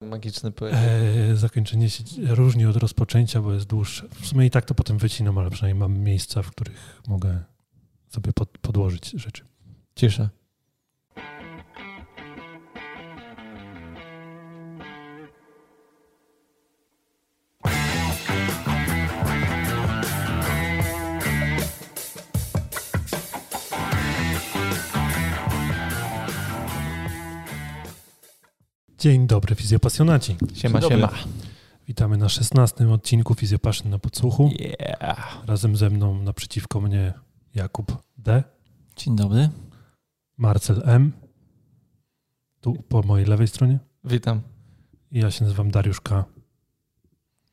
Magiczny powiedział. E, zakończenie się różni od rozpoczęcia, bo jest dłuższe. W sumie i tak to potem wycinam, ale przynajmniej mam miejsca, w których mogę sobie pod, podłożyć rzeczy. Cisza. Dzień dobry, fizjopasjonaci. Siema, dobry. siema. Witamy na 16 odcinku Fizjopaszyn na podsłuchu. Yeah. Razem ze mną naprzeciwko mnie Jakub D., Dzień dobry. Marcel M., tu po mojej lewej stronie. Witam. I ja się nazywam Dariusz K.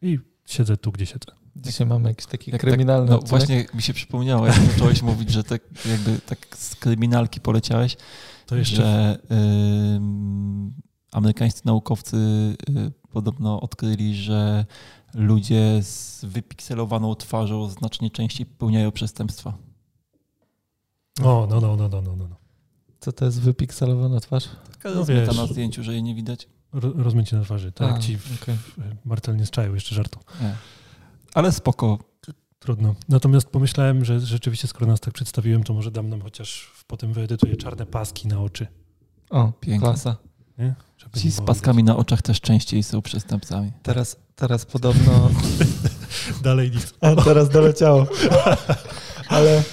I siedzę tu, gdzie siedzę. Dzisiaj mamy jakiś taki Jak kryminalny tak, no właśnie mi się przypomniało, jak zacząłeś mówić, że tak jakby tak z kryminalki poleciałeś, To jeszcze że ym, amerykańscy naukowcy y, podobno odkryli, że ludzie z wypikselowaną twarzą znacznie częściej popełniają przestępstwa. O, no, no, no, no, no, no. Co to jest wypikselowana twarz? Taka No wiesz. na zdjęciu, że jej nie widać. Ro- Rozmycie na twarzy. Tak, A, jak ci w, Martel nie zczaił jeszcze żartu. Nie. Ale spoko. Trudno. Natomiast pomyślałem, że rzeczywiście, skoro nas tak przedstawiłem, to może dam nam chociaż potem wyedytuję czarne paski na oczy. O, Pięknie. klasa. Nie? Żeby Ci nie z paskami na oczach też częściej są przestępcami. Teraz, teraz podobno... Dalej nic. A, teraz doleciało. Ale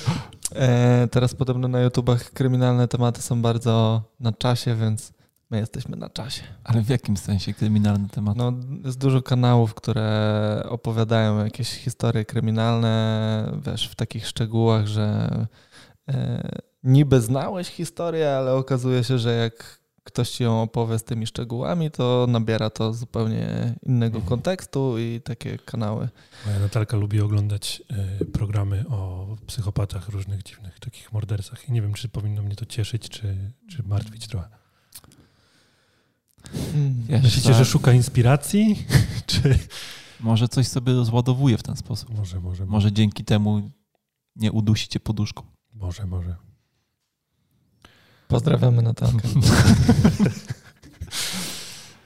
e, teraz podobno na YouTubach kryminalne tematy są bardzo na czasie, więc my jesteśmy na czasie. Ale w jakim sensie kryminalny temat? No, jest dużo kanałów, które opowiadają jakieś historie kryminalne, wiesz, w takich szczegółach, że e, niby znałeś historię, ale okazuje się, że jak ktoś ci ją opowie z tymi szczegółami, to nabiera to zupełnie innego Mhm. kontekstu i takie kanały. Moja Natalka lubi oglądać y, programy o psychopatach, różnych dziwnych takich mordercach. I nie wiem, czy powinno mnie to cieszyć, czy, czy martwić trochę. Wiesz, Myślicie, tak. że szuka inspiracji? czy... Może coś sobie rozładowuje w ten sposób. Może, może, Może dzięki temu nie udusi cię poduszką. Może, może. Pozdrawiamy Natalkę.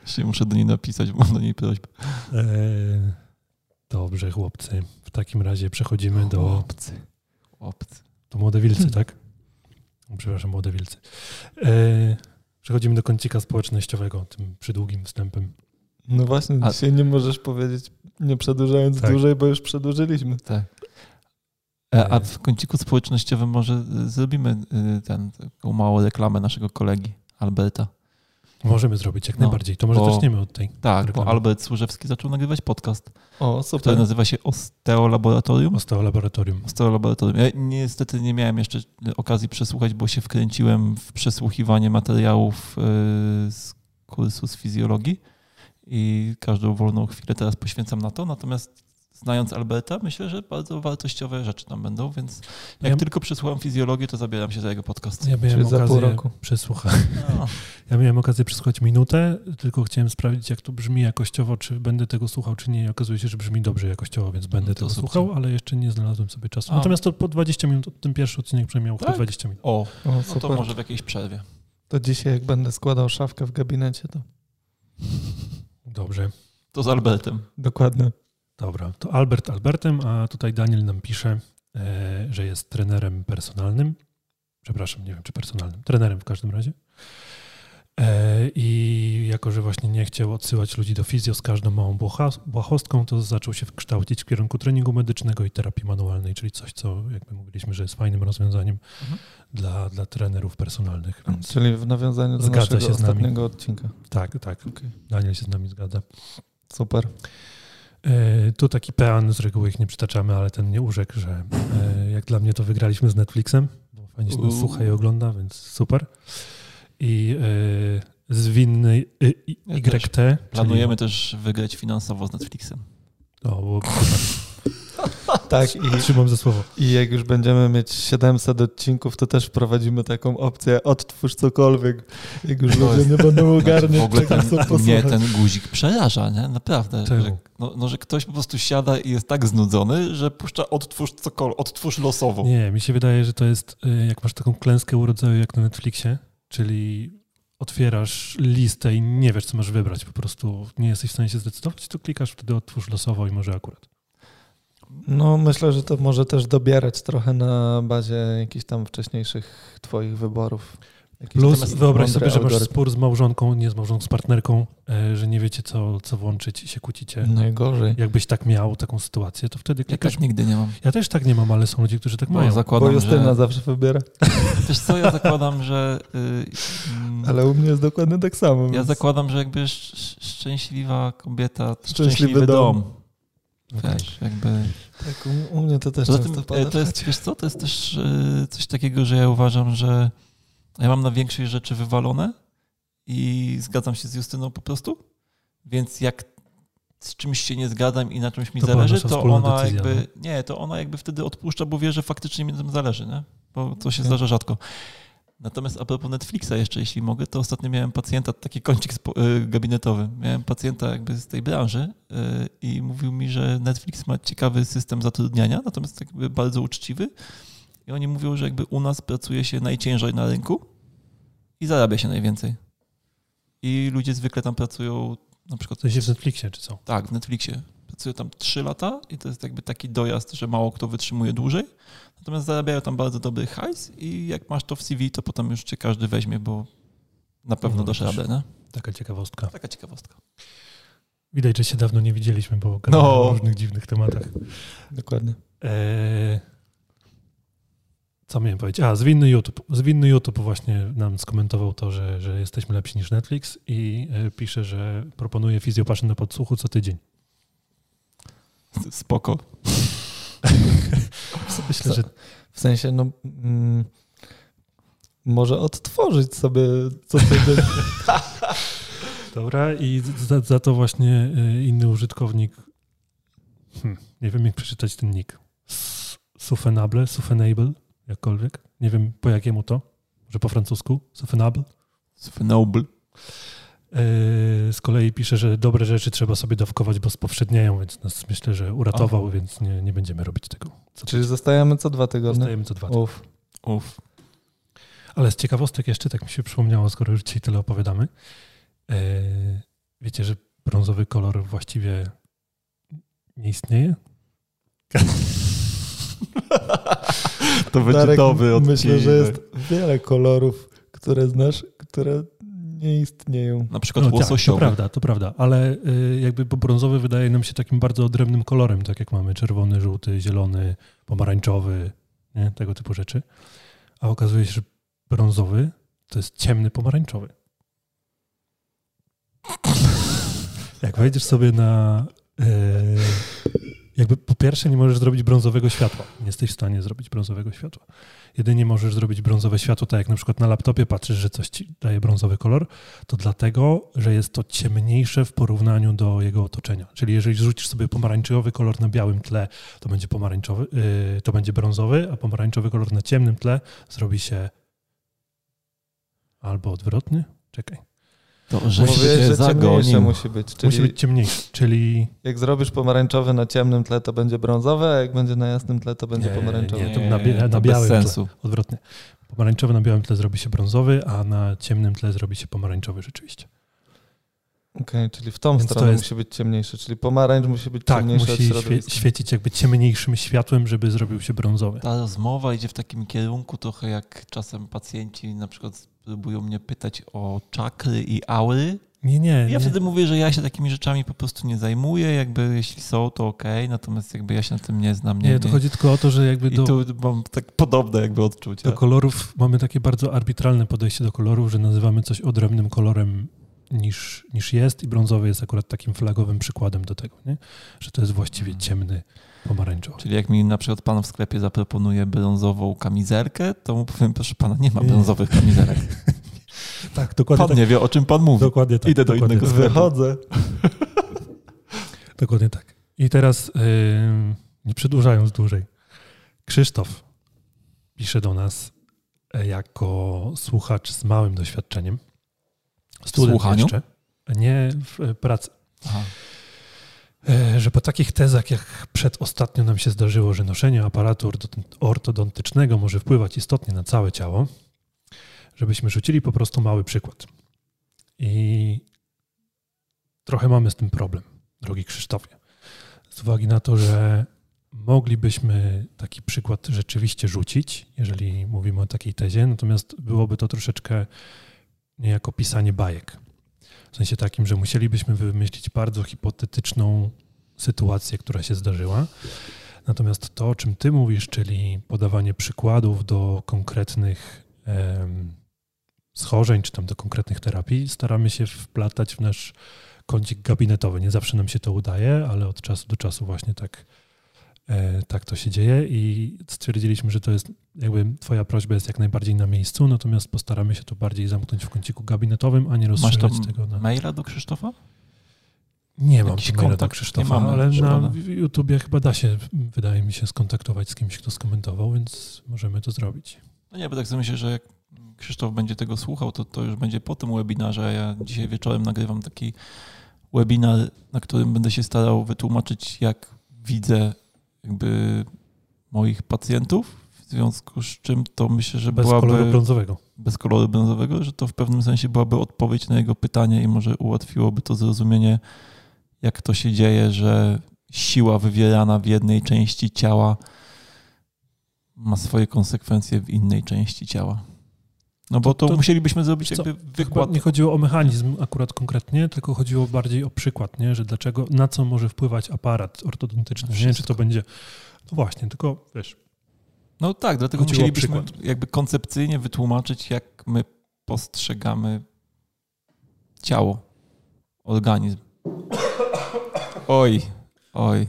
Jeszcze muszę do niej napisać, bo mam do niej prośbę. E, dobrze, chłopcy. W takim razie przechodzimy do... Chłopcy. Chłopcy. To młode wilcy, tak? Przepraszam, młode wilcy. E, przechodzimy do kącika społecznościowego, tym przydługim wstępem. No właśnie, A- dzisiaj nie możesz powiedzieć, nie przedłużając Tak. dłużej, bo już przedłużyliśmy. Tak. E, A w kąciku społecznościowym może y, zrobimy y, ten, taką małą reklamę naszego kolegi Alberta. Możemy zrobić jak No, najbardziej. To może bo- zaczniemy od tej. Tak, Reklamy. bo Albert Służewski zaczął nagrywać podcast, O, który super. nazywa się Osteolaboratorium. Osteolaboratorium. Osteolaboratorium. Ja niestety nie miałem jeszcze okazji przesłuchać, bo się wkręciłem w przesłuchiwanie materiałów z kursu z fizjologii i każdą wolną chwilę teraz poświęcam na to. Natomiast znając Alberta, myślę, że bardzo wartościowe rzeczy tam będą, więc jak Ja- tylko przesłucham fizjologię, to zabieram się za jego podcast. Ja miałem Czyli za pół okazję roku. przesłuchać. No. Ja miałem okazję przesłuchać minutę, tylko chciałem sprawdzić, jak to brzmi jakościowo, czy będę tego słuchał, czy nie. I okazuje się, że brzmi dobrze jakościowo, więc będę No to tego super. słuchał, ale jeszcze nie znalazłem sobie czasu. A. Natomiast to po 20 minut, ten pierwszy odcinek przynajmniej miał po Tak? 20 minut. O, O, no to może w jakiejś przerwie. To dzisiaj, jak będę składał szafkę w gabinecie, to Dobrze. To z Albertem. dokładnie. Dobra, to Albert Albertem, a tutaj Daniel nam pisze, e, że jest trenerem personalnym. Przepraszam, nie wiem czy personalnym, trenerem w każdym razie. E, I jako, że właśnie nie chciał odsyłać ludzi do fizjo z każdą małą błahostką, to zaczął się kształcić w kierunku treningu medycznego i terapii manualnej, czyli coś, co jakby mówiliśmy, że jest fajnym rozwiązaniem Mhm. dla, dla trenerów personalnych. Więc Czyli w nawiązaniu do Zgadza naszego się z nami. ostatniego odcinka. tak, tak, Okej. Daniel się z nami zgadza. Super. E, Tu taki pean, z reguły ich nie przytaczamy, ale ten mnie urzekł, że e, jak dla mnie to wygraliśmy z Netflixem, bo fajnie się nas słucha i ogląda, więc super. I e, zwinny y, y, YT. Planujemy też wygrać finansowo z Netflixem. Czyli, o, super. Tak, i, Trzymam za słowo. i jak już będziemy mieć 700 odcinków, to też wprowadzimy taką opcję odtwórz cokolwiek, jak już To ludzie nie będą Znaczy, ogarniać, ogóle czego ten, chcą posłuchać. mnie ten guzik przeraża, nie? Naprawdę. Czemu? Że, no, no, że ktoś po prostu siada i jest tak znudzony, że puszcza odtwórz cokolwiek, odtwórz losowo. Nie, mi się wydaje, że to jest, y, jak masz taką klęskę urodzaju jak na Netflixie, czyli otwierasz listę i nie wiesz, co masz wybrać, po prostu nie jesteś w stanie się zdecydować, to klikasz wtedy otwórz losowo i może akurat. No myślę, że to może też dobierać trochę na bazie jakichś tam wcześniejszych twoich wyborów. Jakiś Plus wyobraź sobie, że masz spór z małżonką, nie z małżonką, z partnerką, e, że nie wiecie, co, co włączyć i się kłócicie. Najgorzej. Jakbyś tak miał taką sytuację, to wtedy Ja klikasz. tak nigdy nie mam. Ja też tak nie mam, ale są ludzie, którzy tak Bo mają. ja Bo zakładam, Justyna że... zawsze wybiera. Wiesz co, ja zakładam, że... y, mm, Ale u mnie jest dokładnie tak samo. Ja więc- zakładam, że jakby sz- sz- szczęśliwa kobieta, to Szczęśliwy szczęśliwy dom. dom. Wiesz, jakby... Tak, u, u mnie to też pada e, to jest, wiesz co, to jest też e, coś takiego, że ja uważam, że ja mam na większość rzeczy wywalone i zgadzam się z Justyną po prostu, więc jak z czymś się nie zgadzam i na czymś mi To zależy, to ona decyzja, no. jakby, nie, to ona jakby wtedy odpuszcza, bo wie, że faktycznie mi na tym zależy, nie? bo to się zdarza rzadko. Natomiast a propos Netflixa jeszcze, jeśli mogę, to ostatnio miałem pacjenta, taki kącik y, gabinetowy. Miałem pacjenta jakby z tej branży y, i mówił mi, że Netflix ma ciekawy system zatrudniania, natomiast jakby bardzo uczciwy. I oni mówią, że jakby u nas pracuje się najciężej na rynku i zarabia się najwięcej. I ludzie zwykle tam pracują na przykład W sensie w Netflixie, czy co? tak, w Netflixie. Pracuję tam 3 lata i to jest jakby taki dojazd, że mało kto wytrzymuje dłużej. Natomiast zarabiają tam bardzo dobry hajs i jak masz to w CV, to potem już cię każdy weźmie, bo na pewno No, dasz też. radę, nie? Taka ciekawostka. Taka ciekawostka. Widać, że się dawno nie widzieliśmy, bo gadamy No. o różnych dziwnych tematach. Dokładnie. Eee, co miałem powiedzieć? A, zwinny YouTube. Zwinny YouTube właśnie nam skomentował to, że, że jesteśmy lepsi niż Netflix i e, pisze, że proponuje fizjopaszyn na podsłuchu co tydzień. Spoko. Myślę, że W sensie, no... Mm, może odtworzyć sobie co tydzień. dobra i za, za to właśnie e, inny użytkownik hmm, nie wiem jak przeczytać ten nick. Sufenable, Sufenable, jakkolwiek. Nie wiem po jakiemu to. Może po francusku? Sufenable? Noble. Yy, Z kolei pisze, że dobre rzeczy trzeba sobie dawkować, bo spowszedniają, więc nas myślę, że uratował, Aha. więc nie, nie będziemy robić tego. Co Czyli zostajemy co dwa tygodnie. Zostajemy co dwa. Uff. Uf. Ale z ciekawostek jeszcze, tak mi się przypomniało, skoro już dzisiaj tyle opowiadamy. Yy, Wiecie, że brązowy kolor właściwie nie istnieje? To będzie Darek, dobry odcinek. Myślę, że jest wiele kolorów, które znasz, które nie istnieją. Na przykład No tak, to prawda, to prawda, ale y, jakby brązowy wydaje nam się takim bardzo odrębnym kolorem, tak jak mamy czerwony, żółty, zielony, pomarańczowy, nie? tego typu rzeczy. A okazuje się, że brązowy to jest ciemny pomarańczowy. Jak wejdziesz sobie na. y, jakby po pierwsze nie możesz zrobić brązowego światła. Nie jesteś w stanie zrobić brązowego światła. Jedynie możesz zrobić brązowe światło, tak jak na przykład na laptopie patrzysz, że coś ci daje brązowy kolor, to dlatego, że jest to ciemniejsze w porównaniu do jego otoczenia. Czyli jeżeli rzucisz sobie pomarańczowy kolor na białym tle, to będzie pomarańczowy, yy, to będzie brązowy, a pomarańczowy kolor na ciemnym tle zrobi się albo odwrotny. Czekaj. To, że Mówię, się że ciemniejsze musi być. Czyli Musi być ciemniejszy, czyli jak zrobisz pomarańczowy na ciemnym tle, to będzie brązowe, a jak będzie na jasnym tle, to będzie Nie, pomarańczowy. nie, to na bie- na to białym bez tle. sensu. odwrotnie. Pomarańczowy na białym tle zrobi się brązowy, a na ciemnym tle zrobi się pomarańczowy rzeczywiście. Okej, czyli w tą Więc to stronę jest- musi być ciemniejszy, czyli pomarańcz musi być Tak, ciemniejszy musi od świe- świecić jakby ciemniejszym światłem, żeby zrobił się brązowy. Ta rozmowa idzie w takim kierunku trochę jak czasem pacjenci na przykład próbują mnie pytać o czakry i aury. Nie, nie, Ja nie. wtedy mówię, że ja się takimi rzeczami po prostu nie zajmuję, jakby jeśli są, to okej, natomiast jakby ja się na tym nie znam. Nie, Nie, to chodzi tylko o to, że jakby I do, tu mam tak podobne jakby odczucia. do kolorów mamy takie bardzo arbitralne podejście do kolorów, że nazywamy coś odrębnym kolorem niż, niż jest i brązowy jest akurat takim flagowym przykładem do tego, nie? że to jest właściwie ciemny pomarańczowy. Czyli jak mi na przykład pan w sklepie zaproponuje brązową kamizelkę, to mu powiem, proszę pana, nie ma Nie. brązowych kamizelek. Tak, dokładnie Pan tak. nie wie, o czym pan mówi. Dokładnie tak. Idę do innego tak. Wychodzę. Dokładnie tak. I teraz, yy, nie przedłużając dłużej, Krzysztof pisze do nas e, jako słuchacz z małym doświadczeniem. Student słuchaniu? jeszcze. Nie w e, pracy. Aha. E, Że po takich tezach, jak przedostatnio nam się zdarzyło, że noszenie aparatu orto- ortodontycznego może wpływać istotnie na całe ciało, żebyśmy rzucili po prostu mały przykład. I trochę mamy z tym problem, drogi Krzysztofie. Z uwagi na to, że moglibyśmy taki przykład rzeczywiście rzucić, jeżeli mówimy o takiej tezie, natomiast byłoby to troszeczkę niejako pisanie bajek. W sensie takim, że musielibyśmy wymyślić bardzo hipotetyczną sytuację, która się zdarzyła. Natomiast to, o czym ty mówisz, czyli podawanie przykładów do konkretnych em, schorzeń, czy tam do konkretnych terapii, staramy się wplatać w nasz kącik gabinetowy. Nie zawsze nam się to udaje, ale od czasu do czasu właśnie tak, tak to się dzieje i stwierdziliśmy, że to jest jakby twoja prośba jest jak najbardziej na miejscu, natomiast postaramy się to bardziej zamknąć w kąciku gabinetowym, a nie Masz rozszerzać tam tego na... maila do Krzysztofa? Nie mam Jakiś maila do Krzysztofa, mamy, ale na YouTubie chyba da się, wydaje mi się, skontaktować z kimś, kto skomentował, więc możemy to zrobić. No nie, bo tak sobie myślę, że jak Krzysztof będzie tego słuchał, to to już będzie po tym webinarze. Ja dzisiaj wieczorem nagrywam taki webinar, na którym będę się starał wytłumaczyć, jak widzę jakby moich pacjentów, w związku z czym to myślę, że Bez byłaby koloru brązowego. bez koloru brązowego, że to w pewnym sensie byłaby odpowiedź na jego pytanie i może ułatwiłoby to zrozumienie, jak to się dzieje, że siła wywierana w jednej części ciała ma swoje konsekwencje w innej części ciała. No bo to, To- to- musielibyśmy zrobić co, jakby Chyba wykład. nie chodziło o mechanizm akurat konkretnie, tylko chodziło bardziej o przykład, nie? że dlaczego, na co może wpływać aparat ortodontyczny. Nie wiem, czy to będzie. No właśnie, tylko wiesz, No tak, dlatego przykład. jakby koncepcyjnie wytłumaczyć, jak my postrzegamy ciało, organizm. Oj, oj.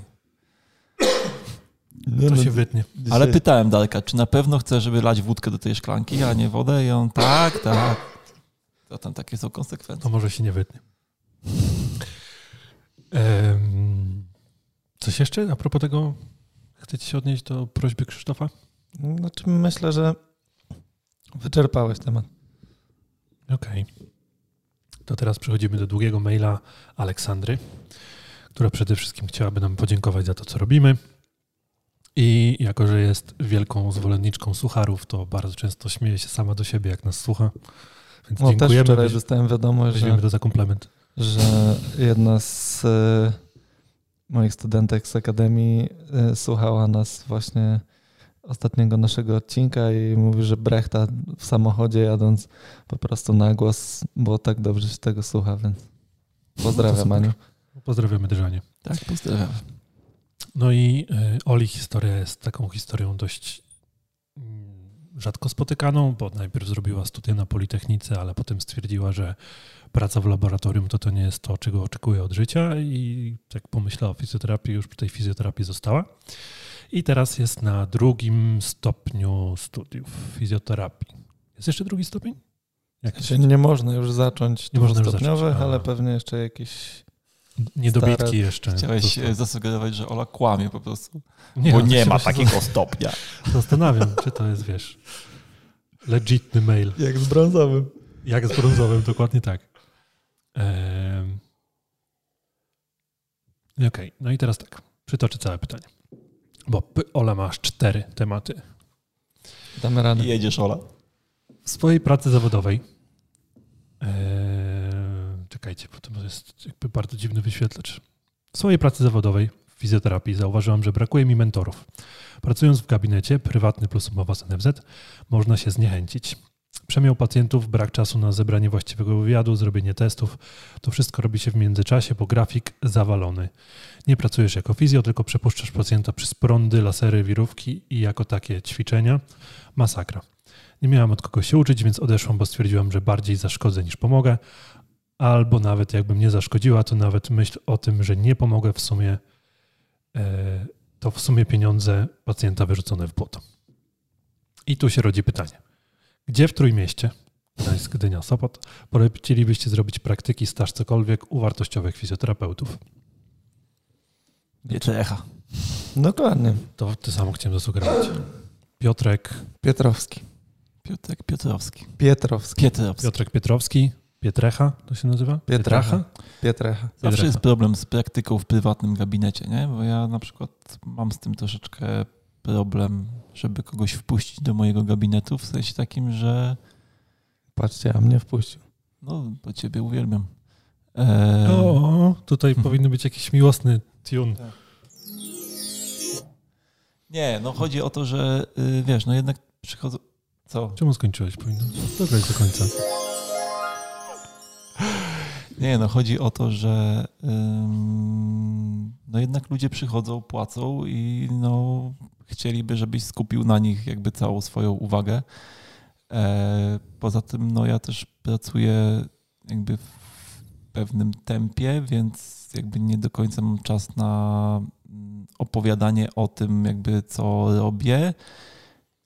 To się wytnie. Ale pytałem Darka, czy na pewno chce, żeby lać wódkę do tej szklanki, a nie wodę? I on tak, tak. To tam takie są konsekwencje. To może się nie wytnie. Coś jeszcze a propos tego? Chcecie się odnieść do prośby Krzysztofa? Znaczy myślę, że wyczerpałeś temat. Okej. To teraz przechodzimy do długiego maila Aleksandry, która przede wszystkim chciałaby nam podziękować za to, co robimy. I jako, że jest wielką zwolenniczką sucharów, to bardzo często śmieje się sama do siebie, jak nas słucha. Więc No, też dziękujemy. wczoraj weź- dostałem wiadomość, że, to za komplement. że jedna z e, moich studentek z Akademii e, słuchała nas właśnie ostatniego naszego odcinka i mówi, że Brechta w samochodzie jadąc po prostu na głos, bo tak dobrze się tego słucha, więc pozdrawiam super. Aniu. Pozdrawiamy Dyżanie. Tak, pozdrawiam. No i y, Oli historia jest taką historią dość mm, rzadko spotykaną, bo najpierw zrobiła studia na Politechnice, ale potem stwierdziła, że praca w laboratorium to to nie jest to, czego oczekuje od życia i tak pomyślała o fizjoterapii, już przy tej fizjoterapii została. I teraz jest na drugim stopniu studiów fizjoterapii. Jest jeszcze drugi stopień? Jak Znaczy, nie można już zacząć Nie można już zacząć. Ale pewnie jeszcze jakieś... Niedobitki Stare- jeszcze. Chciałeś e, zasugerować, że Ola kłamie po prostu. Nie, bo ale nie ma takiego stopnia. Zastanawiam, czy to jest, wiesz, legitny mail. Jak z brązowym. Jak z brązowym, dokładnie tak. Ehm. Okej, no i teraz tak, przytoczę całe pytanie. Bo Ola masz cztery tematy. Damy radę. Jedziesz, Ola. W swojej pracy zawodowej, eee, czekajcie, bo to jest jakby bardzo dziwny wyświetlacz. W swojej pracy zawodowej w fizjoterapii zauważyłam, że brakuje mi mentorów. Pracując w gabinecie, prywatny plus umowa z NFZ, można się zniechęcić. Przemiał pacjentów, brak czasu na zebranie właściwego wywiadu, zrobienie testów. To wszystko robi się w międzyczasie, bo grafik zawalony. Nie pracujesz jako fizjo, tylko przepuszczasz pacjenta przez prądy, lasery, wirówki i jako takie ćwiczenia. Masakra. Nie miałam od kogo się uczyć, więc odeszłam, bo stwierdziłam, że bardziej zaszkodzę niż pomogę. Albo nawet jakbym nie zaszkodziła, to nawet myśl o tym, że nie pomogę w sumie, e, to w sumie pieniądze pacjenta wyrzucone w błoto. I tu się rodzi pytanie. Gdzie w Trójmieście, Gdańsk, Gdynia, Sopot, chcielibyście zrobić praktyki, staż, cokolwiek u wartościowych fizjoterapeutów? Pietrzecha. Dokładnie. To ty samo chciałem zasugerować. Piotrek, Pietrowski. Piotrek Piotrowski. Pietrowski. Pietrowski. Piotrek Pietrowski, Pietrecha to się nazywa? Pietracha. Pietrecha. Zawsze Piotreka. jest problem z praktyką w prywatnym gabinecie, nie? Bo ja na przykład mam z tym troszeczkę problem, żeby kogoś wpuścić do mojego gabinetu, w sensie takim, że Patrzcie, a mnie wpuścił. No, to ciebie uwielbiam. Eee... O, tutaj powinny być jakiś miłosny tune. Tak. Nie, no chodzi o to, że yy, wiesz, no jednak przychodzą... Co? Czemu skończyłeś? Powinno dograć do końca. Nie, no chodzi o to, że no jednak ludzie przychodzą, płacą i no chcieliby, żebyś skupił na nich jakby całą swoją uwagę. E, poza tym, no ja też pracuję jakby w pewnym tempie, więc jakby nie do końca mam czas na mm, opowiadanie o tym, jakby co robię.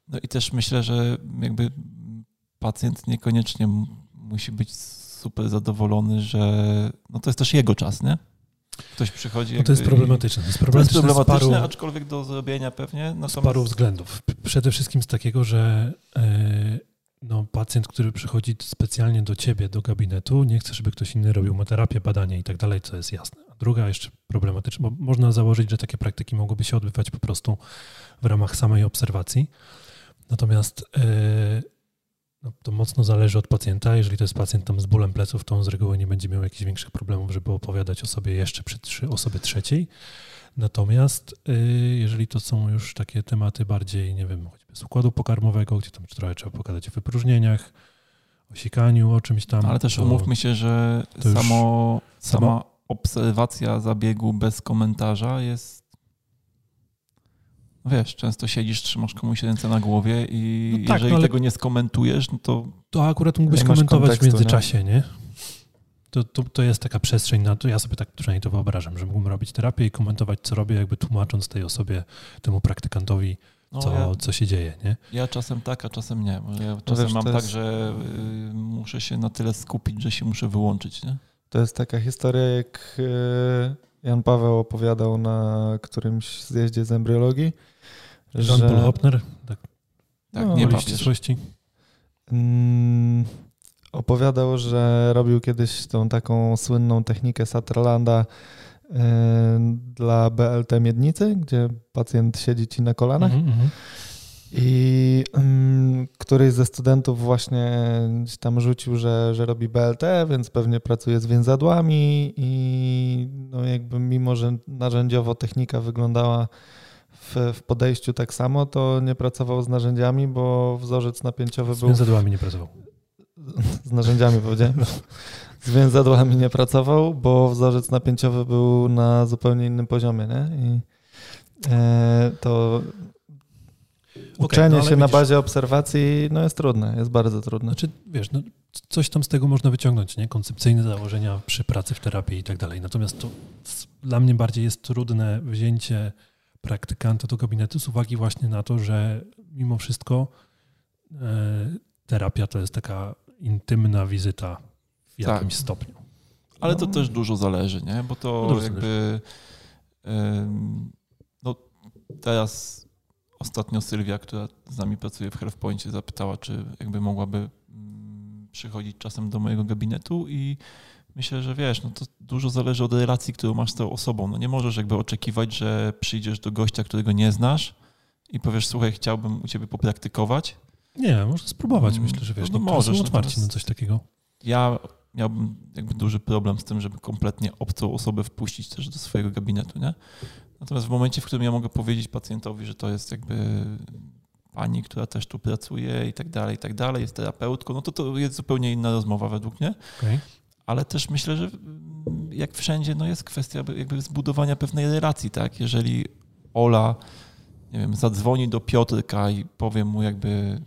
No i też myślę, że jakby pacjent niekoniecznie musi być super zadowolony, że no to jest też jego czas, nie? Ktoś przychodzi. No to jest problematyczne. To jest problematyczne, to jest problematyczne paru, aczkolwiek do zrobienia pewnie. Natomiast... Z paru względów. Przede wszystkim z takiego, że yy, no, pacjent, który przychodzi specjalnie do ciebie, do gabinetu, nie chce, żeby ktoś inny robił mu terapię, badanie i tak dalej, co jest jasne. A druga jeszcze problematyczna, bo można założyć, że takie praktyki mogłyby się odbywać po prostu w ramach samej obserwacji. Natomiast yy, no, to mocno zależy od pacjenta. Jeżeli to jest pacjent tam z bólem pleców, to on z reguły nie będzie miał jakichś większych problemów, żeby opowiadać o sobie jeszcze przy trzy, osobie trzeciej. Natomiast yy, jeżeli to są już takie tematy bardziej, nie wiem, choćby z układu pokarmowego, gdzie tam trochę trzeba pokazać o wypróżnieniach, o sikaniu, o czymś tam. Ale też umówmy się, że samo, sama obserwacja zabiegu bez komentarza jest wiesz, często siedzisz, trzymasz komuś ręce na głowie i no tak, jeżeli no tego nie skomentujesz, no to... To akurat mógłbyś komentować w międzyczasie, nie? nie? To, to, to jest taka przestrzeń na to, ja sobie tak przynajmniej to wyobrażam, że mógłbym robić terapię i komentować, co robię, jakby tłumacząc tej osobie, temu praktykantowi, no, co, ja, co się dzieje, nie? Ja czasem tak, a czasem nie. Ja no czasem wiesz, mam tak, jest... tak, że y, muszę się na tyle skupić, że się muszę wyłączyć, nie? To jest taka historia, jak y, Jan Paweł opowiadał na którymś zjeździe z embriologii, Jean że... Paul Hopner? Tak, tak no, nie ma ścisłości. Mm, opowiadał, że robił kiedyś tą taką słynną technikę Sutherlanda y, dla BLT miednicy, gdzie pacjent siedzi ci na kolanach. Mm -hmm. I um, któryś ze studentów właśnie tam rzucił, że, że robi BLT, więc pewnie pracuje z więzadłami i no jakby mimo, że narzędziowo technika wyglądała w, w, podejściu tak samo, to nie pracował z narzędziami, bo wzorzec napięciowy z był... Z więzadłami nie pracował. Z narzędziami powiedziałem. Z więzadłami nie pracował, bo wzorzec napięciowy był na zupełnie innym poziomie, nie? I e, to uczenie okay, no, się na bazie obserwacji no jest trudne, jest bardzo trudne. Znaczy, wiesz, no, coś tam z tego można wyciągnąć, nie? Koncepcyjne założenia przy pracy w terapii i tak dalej. Natomiast to dla mnie bardziej jest trudne wzięcie praktykanta do gabinetu z uwagi właśnie na to, że mimo wszystko e, terapia to jest taka intymna wizyta w tak. jakimś tak. stopniu. Ale no. to też dużo zależy, nie? Bo to dużo jakby no teraz ostatnio Sylwia, która z nami pracuje w HealthPointie, zapytała, czy jakby mogłaby mm, przychodzić czasem do mojego gabinetu i myślę, że wiesz, no to dużo zależy od relacji, którą masz z tą osobą. No nie możesz jakby oczekiwać, że przyjdziesz do gościa, którego nie znasz i powiesz, słuchaj, chciałbym u ciebie popraktykować. Nie, można spróbować. Myślę, że wiesz, no, no możesz otwarci na coś takiego. Ja miałbym jakby duży problem z tym, żeby kompletnie obcą osobę wpuścić też do swojego gabinetu, nie? Natomiast w momencie, w którym ja mogę powiedzieć pacjentowi, że to jest jakby pani, która też tu pracuje i tak dalej, i tak dalej, jest terapeutką, no to to jest zupełnie inna rozmowa według mnie. Okay ale też myślę, że jak wszędzie, no jest kwestia jakby zbudowania pewnej relacji, tak? Jeżeli Ola, nie wiem, zadzwoni do Piotrka i powie mu jakby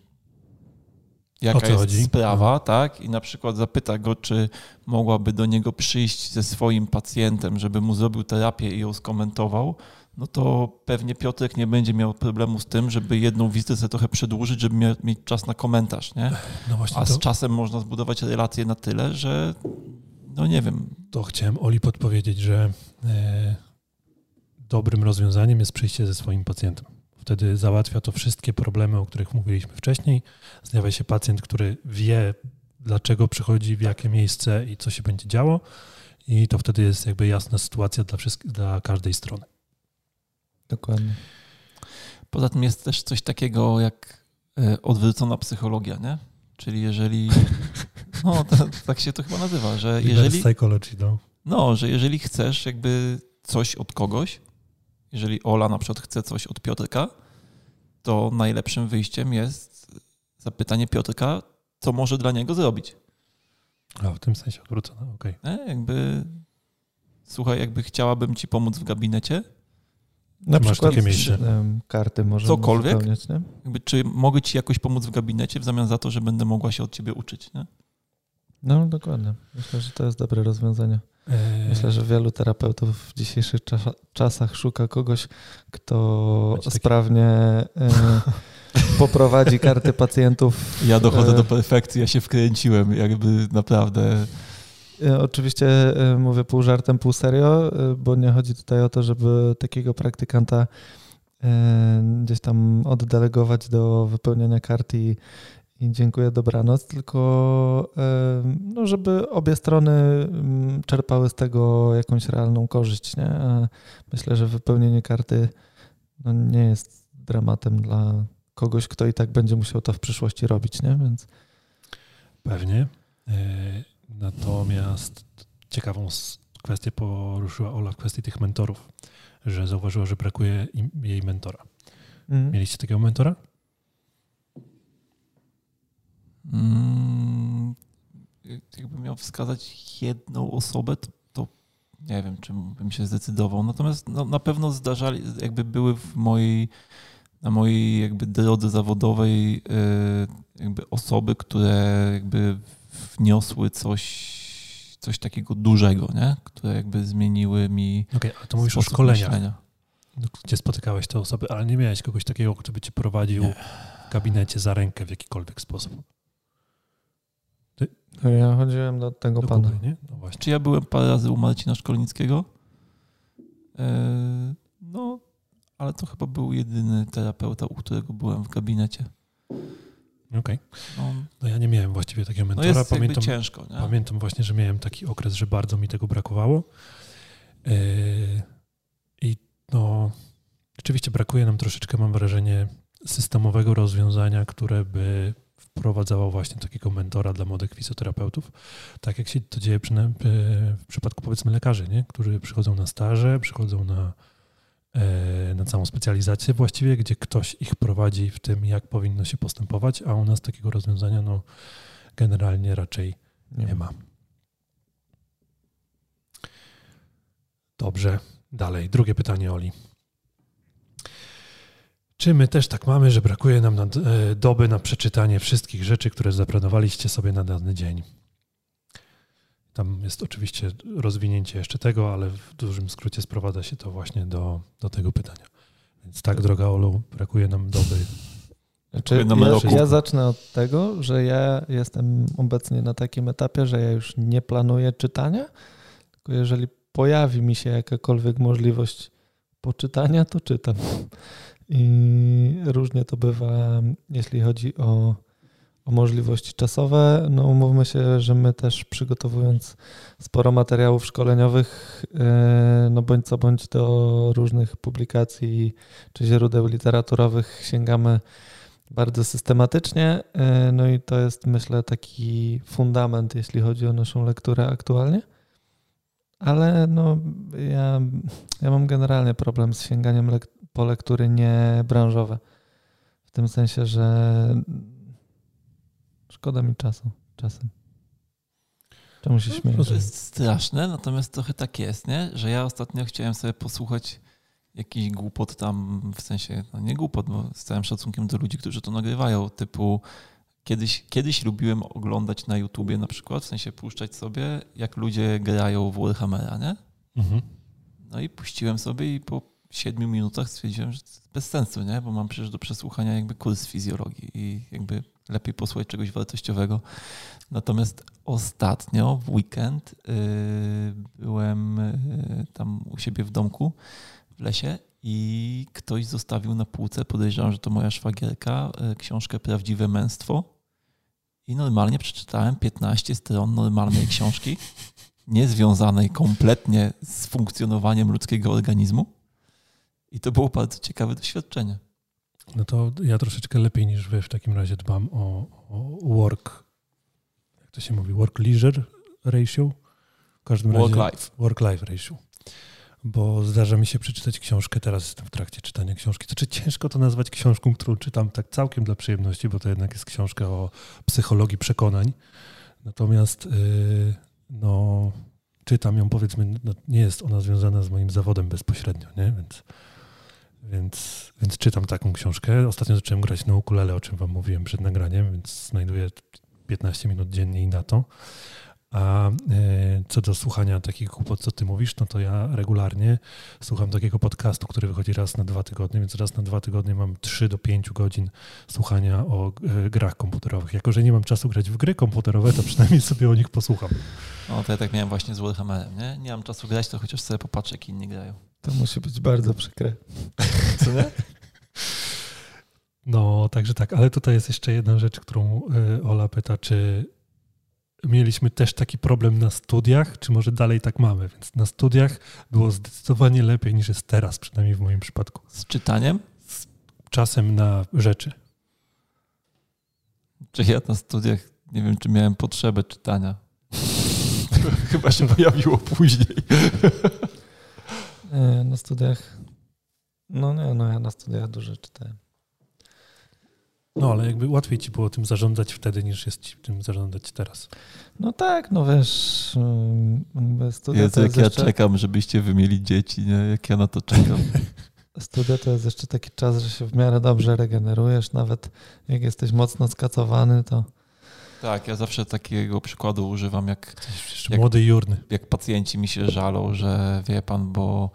jaka jest chodzi? sprawa, no. tak? I na przykład zapyta go, czy mogłaby do niego przyjść ze swoim pacjentem, żeby mu zrobił terapię i ją skomentował, no to pewnie Piotrek nie będzie miał problemu z tym, żeby jedną wizytę sobie trochę przedłużyć, żeby mieć czas na komentarz, nie? No A z to... czasem można zbudować relacje na tyle, że no nie wiem. To chciałem Oli podpowiedzieć, że e, dobrym rozwiązaniem jest przyjście ze swoim pacjentem. Wtedy załatwia to wszystkie problemy, o których mówiliśmy wcześniej. Zjawia się pacjent, który wie, dlaczego przychodzi, w jakie miejsce i co się będzie działo. I to wtedy jest jakby jasna sytuacja dla, dla każdej strony. Dokładnie. Poza tym jest też coś takiego jak e, odwrócona psychologia, nie? Czyli jeżeli No, tak się to chyba nazywa, że jeżeli, psychology, no. no, że jeżeli chcesz jakby coś od kogoś, jeżeli Ola na przykład chce coś od Piotrka, to najlepszym wyjściem jest zapytanie Piotrka, co może dla niego zrobić. A, w tym sensie odwrócone, okej. Nie? Jakby, słuchaj, jakby chciałabym ci pomóc w gabinecie, Na Masz przykład takie miejsce. karty możemy Cokolwiek? wypełniać, nie? jakby, czy mogę ci jakoś pomóc w gabinecie w zamian za to, że będę mogła się od ciebie uczyć. Nie? No dokładnie. Myślę, że to jest dobre rozwiązanie. Eee, Myślę, że wielu terapeutów w dzisiejszych czasa- czasach szuka kogoś, kto sprawnie e, poprowadzi karty pacjentów. Ja dochodzę E, do perfekcji, ja się wkręciłem, jakby naprawdę. E, Oczywiście e, mówię pół żartem, pół serio, e, bo nie chodzi tutaj o to, żeby takiego praktykanta gdzieś tam oddelegować do wypełniania kart i, i dziękuję, dobranoc, tylko no, żeby obie strony czerpały z tego jakąś realną korzyść. Nie? Myślę, że wypełnienie karty no, nie jest dramatem dla kogoś, kto i tak będzie musiał to w przyszłości robić, nie? więc Pewnie. Natomiast ciekawą kwestię poruszyła Ola w kwestii tych mentorów, że zauważyła, że brakuje im, jej mentora. mm. Mieliście takiego mentora? Mm, jakbym miał wskazać jedną osobę, to, to nie wiem, czym bym się zdecydował. Natomiast no, na pewno zdarzali, jakby były w mojej, na mojej jakby drodze zawodowej y, jakby osoby, które jakby wniosły coś, coś takiego dużego, nie? które jakby zmieniły mi Okej, ale to mówisz o sposób szkoleniach, myślenia. gdzie spotykałeś te osoby, ale nie miałeś kogoś takiego, kto by cię prowadził Nie. w gabinecie za rękę w jakikolwiek sposób. No Ja chodziłem do tego Do pana. Kuby, nie? No właśnie. Czy ja byłem parę razy u Marcina Szkolnickiego? E, No, ale to chyba był jedyny terapeuta, u którego byłem w gabinecie. Okej. No, No ja nie miałem właściwie takiego no mentora. jest jakby pamiętam, ciężko, nie? pamiętam właśnie, że miałem taki okres, że bardzo mi tego brakowało. Yy, I no, rzeczywiście brakuje nam troszeczkę, mam wrażenie, systemowego rozwiązania, które by wprowadzało właśnie takiego mentora dla młodych fizjoterapeutów. Tak jak się to dzieje przy, w przypadku powiedzmy lekarzy, nie? którzy przychodzą na staże, przychodzą na, na całą specjalizację właściwie, gdzie ktoś ich prowadzi w tym, jak powinno się postępować, a u nas takiego rozwiązania no, generalnie raczej nie ma. Dobrze, dalej. Drugie pytanie, Oli. Czy my też tak mamy, że brakuje nam na, e, doby na przeczytanie wszystkich rzeczy, które zaplanowaliście sobie na dany dzień? Tam jest oczywiście rozwinięcie jeszcze tego, ale w dużym skrócie sprowadza się to właśnie do, do tego pytania. Więc tak, droga Olu, brakuje nam doby. Znaczy, Na ja, ja zacznę od tego, że ja jestem obecnie na takim etapie, że ja już nie planuję czytania, tylko jeżeli pojawi mi się jakakolwiek możliwość poczytania, to czytam. I różnie to bywa, jeśli chodzi o, o możliwości czasowe. No umówmy się, że my też przygotowując sporo materiałów szkoleniowych, e, no bądź co bądź do różnych publikacji czy źródeł literaturowych sięgamy bardzo systematycznie. e, No i to jest, myślę, taki fundament, jeśli chodzi o naszą lekturę aktualnie. Ale no, ja, ja mam generalnie problem z sięganiem lek- po lektury niebranżowe. W tym sensie, że szkoda mi czasu czasem. Czemu się śmiejesz? To jest straszne, natomiast trochę tak jest, nie? że ja ostatnio chciałem sobie posłuchać jakiś głupot tam, w sensie, no nie głupot, bo z całym szacunkiem do ludzi, którzy to nagrywają, typu kiedyś, kiedyś lubiłem oglądać na YouTubie na przykład, w sensie puszczać sobie, jak ludzie grają w Warhammera, nie? Mhm. No i puściłem sobie i po siedmiu minutach stwierdziłem, że to jest bez sensu, nie? Bo mam przecież do przesłuchania jakby kurs fizjologii i jakby lepiej posłuchać czegoś wartościowego. Natomiast ostatnio w weekend yy, byłem yy, tam u siebie w domku w lesie i ktoś zostawił na półce, podejrzewam, że to moja szwagierka, yy, książkę Prawdziwe Męstwo i normalnie przeczytałem 15 stron normalnej książki niezwiązanej kompletnie z funkcjonowaniem ludzkiego organizmu. I to było bardzo ciekawe doświadczenie. No to ja troszeczkę lepiej niż wy w takim razie dbam o, o work, jak to się mówi, work-leisure ratio? W każdym Work razie life. work-life ratio. Bo zdarza mi się przeczytać książkę, teraz jestem w trakcie czytania książki. Znaczy ciężko to nazwać książką, którą czytam tak całkiem dla przyjemności, bo to jednak jest książka o psychologii przekonań. Natomiast yy, no, czytam ją, powiedzmy, no, nie jest ona związana z moim zawodem bezpośrednio, nie? Więc, więc, więc czytam taką książkę. Ostatnio zacząłem grać na ukulele, o czym wam mówiłem przed nagraniem, więc znajduję 15 minut dziennie i na to. A e, co do słuchania takich głupot, co ty mówisz, no to ja regularnie słucham takiego podcastu, który wychodzi raz na dwa tygodnie, więc raz na dwa tygodnie mam 3 do 5 godzin słuchania o e, grach komputerowych. Jako, że nie mam czasu grać w gry komputerowe, to przynajmniej sobie o nich posłucham. No to ja tak miałem właśnie z Warhammerem, nie? Nie mam czasu grać, to chociaż sobie popatrzę, jak inni grają. To musi być bardzo przykre. Co nie? No, także tak, ale tutaj jest jeszcze jedna rzecz, którą e, Ola pyta, czy mieliśmy też taki problem na studiach, czy może dalej tak mamy. Więc na studiach było zdecydowanie lepiej niż jest teraz, przynajmniej w moim przypadku. Z czytaniem? Czasem na rzeczy. Czy ja na studiach nie wiem, czy miałem potrzebę czytania. Chyba się pojawiło później. Nie, na studiach. No nie, no ja na studiach dużo czytałem. No, ale jakby łatwiej ci było tym zarządzać wtedy, niż jest ci tym zarządzać teraz. No tak, no wiesz, ym, jakby studia Jezu, to jak ja jeszcze, czekam, żebyście wy mieli dzieci, nie? Jak ja na to czekam. studia to jest jeszcze taki czas, że się w miarę dobrze regenerujesz, nawet jak jesteś mocno skacowany, to Tak, ja zawsze takiego przykładu używam, jak, Jak- młody jurny. jak pacjenci mi się żalą, że wie pan, bo,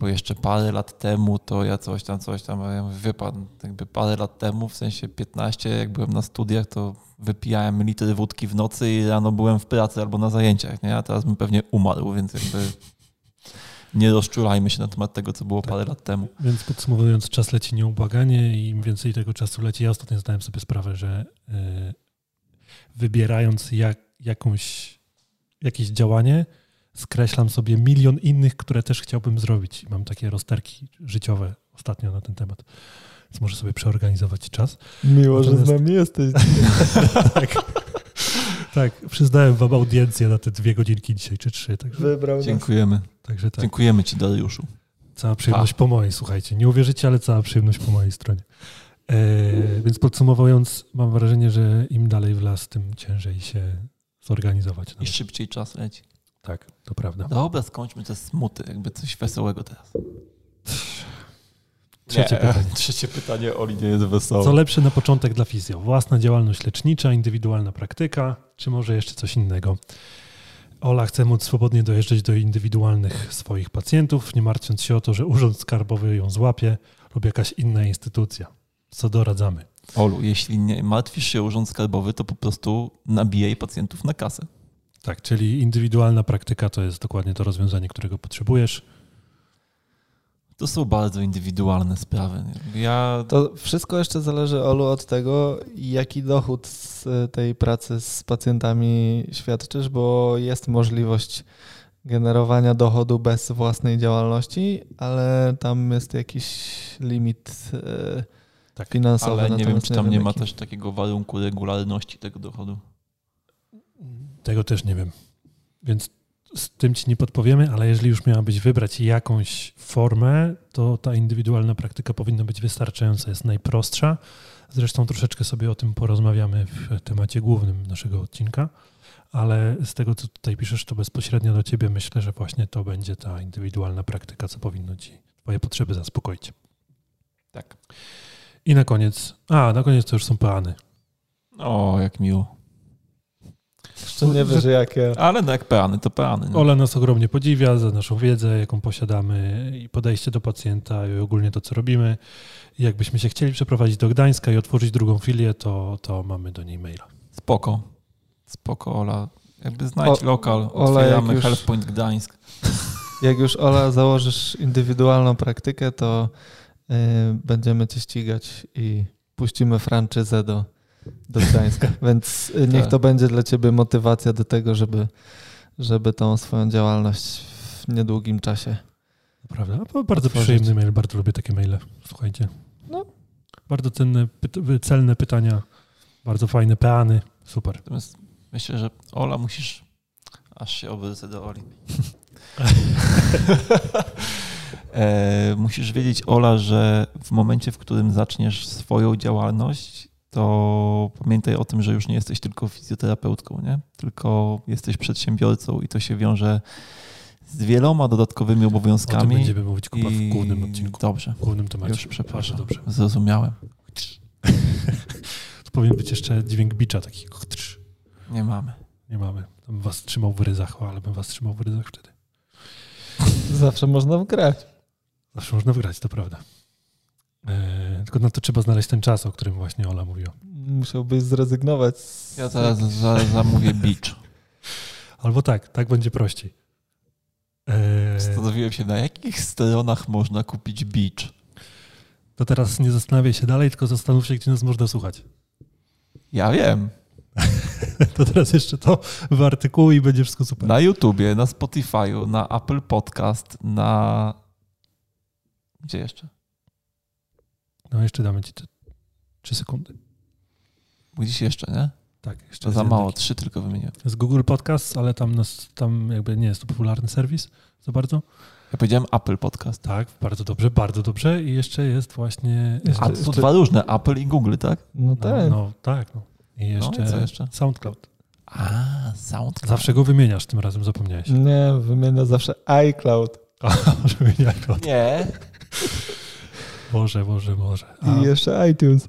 bo jeszcze parę lat temu to ja coś tam, coś tam, ja mówię, wie pan, jakby parę lat temu, w sensie 15, jak byłem na studiach, to wypijałem litry wódki w nocy i rano byłem w pracy albo na zajęciach, nie? A teraz bym pewnie umarł, więc jakby nie rozczulajmy się na temat tego, co było parę lat temu. Więc podsumowując, czas leci nieubłaganie i im więcej tego czasu leci, ja ostatnio zdałem sobie sprawę, że e, wybierając jak, jakąś, jakieś działanie, skreślam sobie milion innych, które też chciałbym zrobić. I mam takie rozterki życiowe ostatnio na ten temat. Więc muszę sobie przeorganizować czas. miło, że z Natomiast- nami jesteś. tak. tak, przyznałem wam audiencję na te dwie godzinki dzisiaj, czy trzy. Także, Wybrał nas. Dziękujemy. także tak. Dziękujemy ci, Dariuszu. Cała przyjemność po mojej, słuchajcie. Nie uwierzycie, ale cała przyjemność po mojej stronie. E, więc podsumowując, mam wrażenie, że im dalej w las, tym ciężej się zorganizować. I Nawet. szybciej czas leci. Tak, to prawda. Dobra, skończmy te smuty, jakby coś wesołego teraz. Trzecie nie, pytanie. Trzecie pytanie Oli nie jest wesołe. Co lepsze na początek dla fizjo? Własna działalność lecznicza, indywidualna praktyka, czy może jeszcze coś innego? Ola chce móc swobodnie dojeżdżać do indywidualnych swoich pacjentów, nie martwiąc się o to, że urząd skarbowy ją złapie lub jakaś inna instytucja. Co doradzamy? Olu, jeśli nie martwisz się o urząd skarbowy, to po prostu nabijaj pacjentów na kasę. Tak, czyli indywidualna praktyka to jest dokładnie to rozwiązanie, którego potrzebujesz. To są bardzo indywidualne sprawy. Ja To wszystko jeszcze zależy, Olu, od tego, jaki dochód z tej pracy z pacjentami świadczysz, bo jest możliwość generowania dochodu bez własnej działalności, ale tam jest jakiś limit e, Tak, finansowy. ale nie wiem, czy tam nie ma jaki. też takiego warunku regularności tego dochodu. Tego też nie wiem. Więc z tym ci nie podpowiemy, ale jeżeli już miałabyś wybrać jakąś formę, to ta indywidualna praktyka powinna być wystarczająca, jest najprostsza. Zresztą troszeczkę sobie o tym porozmawiamy w temacie głównym naszego odcinka, ale z tego, co tutaj piszesz, to bezpośrednio do ciebie myślę, że właśnie to będzie ta indywidualna praktyka, co powinno ci twoje potrzeby zaspokoić. Tak. I na koniec, a na koniec to już są peany. O, jak miło. Jeszcze nie wiesz, jakie. Ale no jak peany, to peany. Ola nas ogromnie podziwia za naszą wiedzę, jaką posiadamy i podejście do pacjenta i ogólnie to, co robimy. I jakbyśmy się chcieli przeprowadzić do Gdańska i otworzyć drugą filię, to, to mamy do niej maila. Spoko. Spoko, Ola. Jakby znajdź O- lokal, otwieramy już- Health Point Gdańsk. Jak już Ola założysz indywidualną praktykę, to y, będziemy cię ścigać i puścimy franczyzę do, do Gdańska. Więc y, niech Tak. to będzie dla ciebie motywacja do tego, żeby, żeby tą swoją działalność w niedługim czasie. Prawda? To bardzo Otworzyć. przyjemny mail, bardzo lubię takie maile. Słuchajcie. No. Bardzo cenne, celne pytania, bardzo fajne peany. Super. Natomiast Myślę, że Ola musisz. Aż się obrócę do Oli. e, musisz wiedzieć, Ola, że w momencie, w którym zaczniesz swoją działalność, to pamiętaj o tym, że już nie jesteś tylko fizjoterapeutką, nie? tylko jesteś przedsiębiorcą i to się wiąże z wieloma dodatkowymi obowiązkami. O tym będziemy mówić Kuba, w głównym odcinku. Dobrze. W głównym temacie. Już przepraszam. Dobrze. Zrozumiałem. to powinien być jeszcze dźwięk bicza taki. Nie mamy. Nie mamy. Tam was trzymał w ryzach, ale bym was trzymał w ryzach wtedy. Zawsze można wgrać. Zawsze można wgrać, to prawda. E, tylko na to trzeba znaleźć ten czas, o którym właśnie Ola mówiła. Musiałbyś zrezygnować. Z... Ja zaraz za, zamówię beach. Albo tak, tak będzie prościej. E... Zastanowiłem się, na jakich stronach można kupić beach. To teraz nie zastanawiaj się dalej, tylko zastanów się, gdzie nas można słuchać. Ja wiem. to teraz jeszcze to w artykułu i będzie wszystko super. Na YouTubie, na Spotify'u, na Apple Podcast, na... Gdzie jeszcze? No jeszcze damy ci te trzy sekundy. Mówisz jeszcze, nie? Tak, jeszcze. To za mało, trzy tylko wymieniłem. Z Google Podcast, ale tam, nas, tam jakby nie jest to popularny serwis za bardzo. Ja powiedziałem Apple Podcast. Tak, bardzo dobrze, bardzo dobrze. I jeszcze jest właśnie. Jeszcze, A to jeszcze... dwa różne, Apple i Google, tak? No tak. No, no tak. No. I jeszcze, no, i co jeszcze? SoundCloud. A, SoundCloud. Zawsze go wymieniasz, tym razem zapomniałeś. Nie, wymienia zawsze iCloud. A, może iCloud. Nie. Może, może, może. A. I jeszcze iTunes.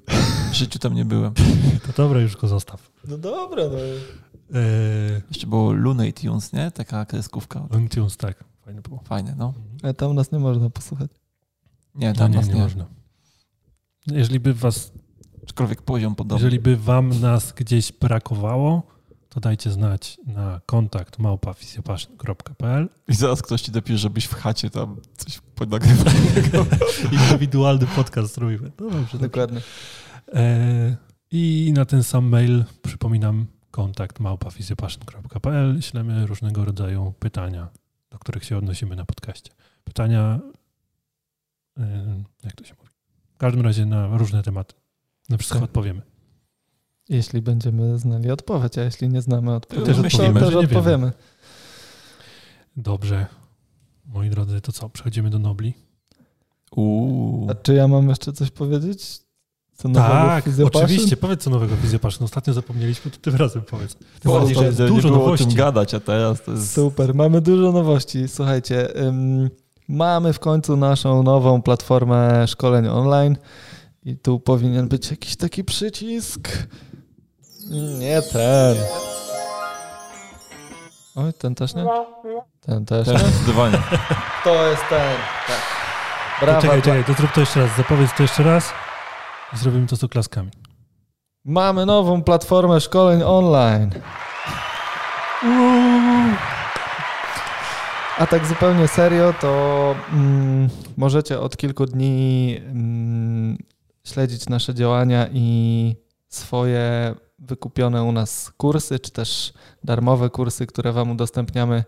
W życiu tam nie byłem. To dobra, już go zostaw. No dobra, no. Eee... Jeszcze było Looney Tunes, nie? Taka kreskówka. Tunes, tak. Fajne było. Fajne, no. Ale tam nas nie można posłuchać. Nie, tam no, nie, nas nie, nie można. Jeżeli by was Aczkolwiek poziom podobny. Jeżeli by wam nas gdzieś brakowało, to dajcie znać na kontakt małpafizjopaszyn.pl I zaraz ktoś ci dopisze, żebyś w chacie tam coś podnagrywał. Indywidualny podcast robimy. No dobrze, Dokładnie. E, I na ten sam mail przypominam kontakt małpafizjopaszyn.pl ślemy różnego rodzaju pytania, do których się odnosimy na podcaście. Pytania, e, jak to się mówi? W każdym razie na różne tematy. Na wszystko tak. odpowiemy. Jeśli będziemy znali odpowiedź, a jeśli nie znamy odpowiedzi, to, myślimy, to też odpowiemy. Wiemy. Dobrze. Moi drodzy, to co? Przechodzimy do Nobli. Uuu. A czy ja mam jeszcze coś powiedzieć? Co tak, oczywiście. Powiedz co nowego Fizjopaszyn. Ostatnio zapomnieliśmy, to tym razem powiedz. Tym bardziej, że jest dużo nowości. o tym gadać, a teraz to jest... Super, mamy dużo nowości. Słuchajcie, um, mamy w końcu naszą nową platformę szkoleń online. I tu powinien być jakiś taki przycisk. Nie ten. Oj, ten też nie? Ten też ten, Zdecydowanie. To jest ten. Tak. Brawa. czekaj, czekaj, to zrób to jeszcze raz. Zapowiedz to jeszcze raz i zrobimy to z oklaskami. Mamy nową platformę szkoleń online. A tak zupełnie serio, to mm, możecie od kilku dni mm, śledzić nasze działania i swoje wykupione u nas kursy, czy też darmowe kursy, które Wam udostępniamy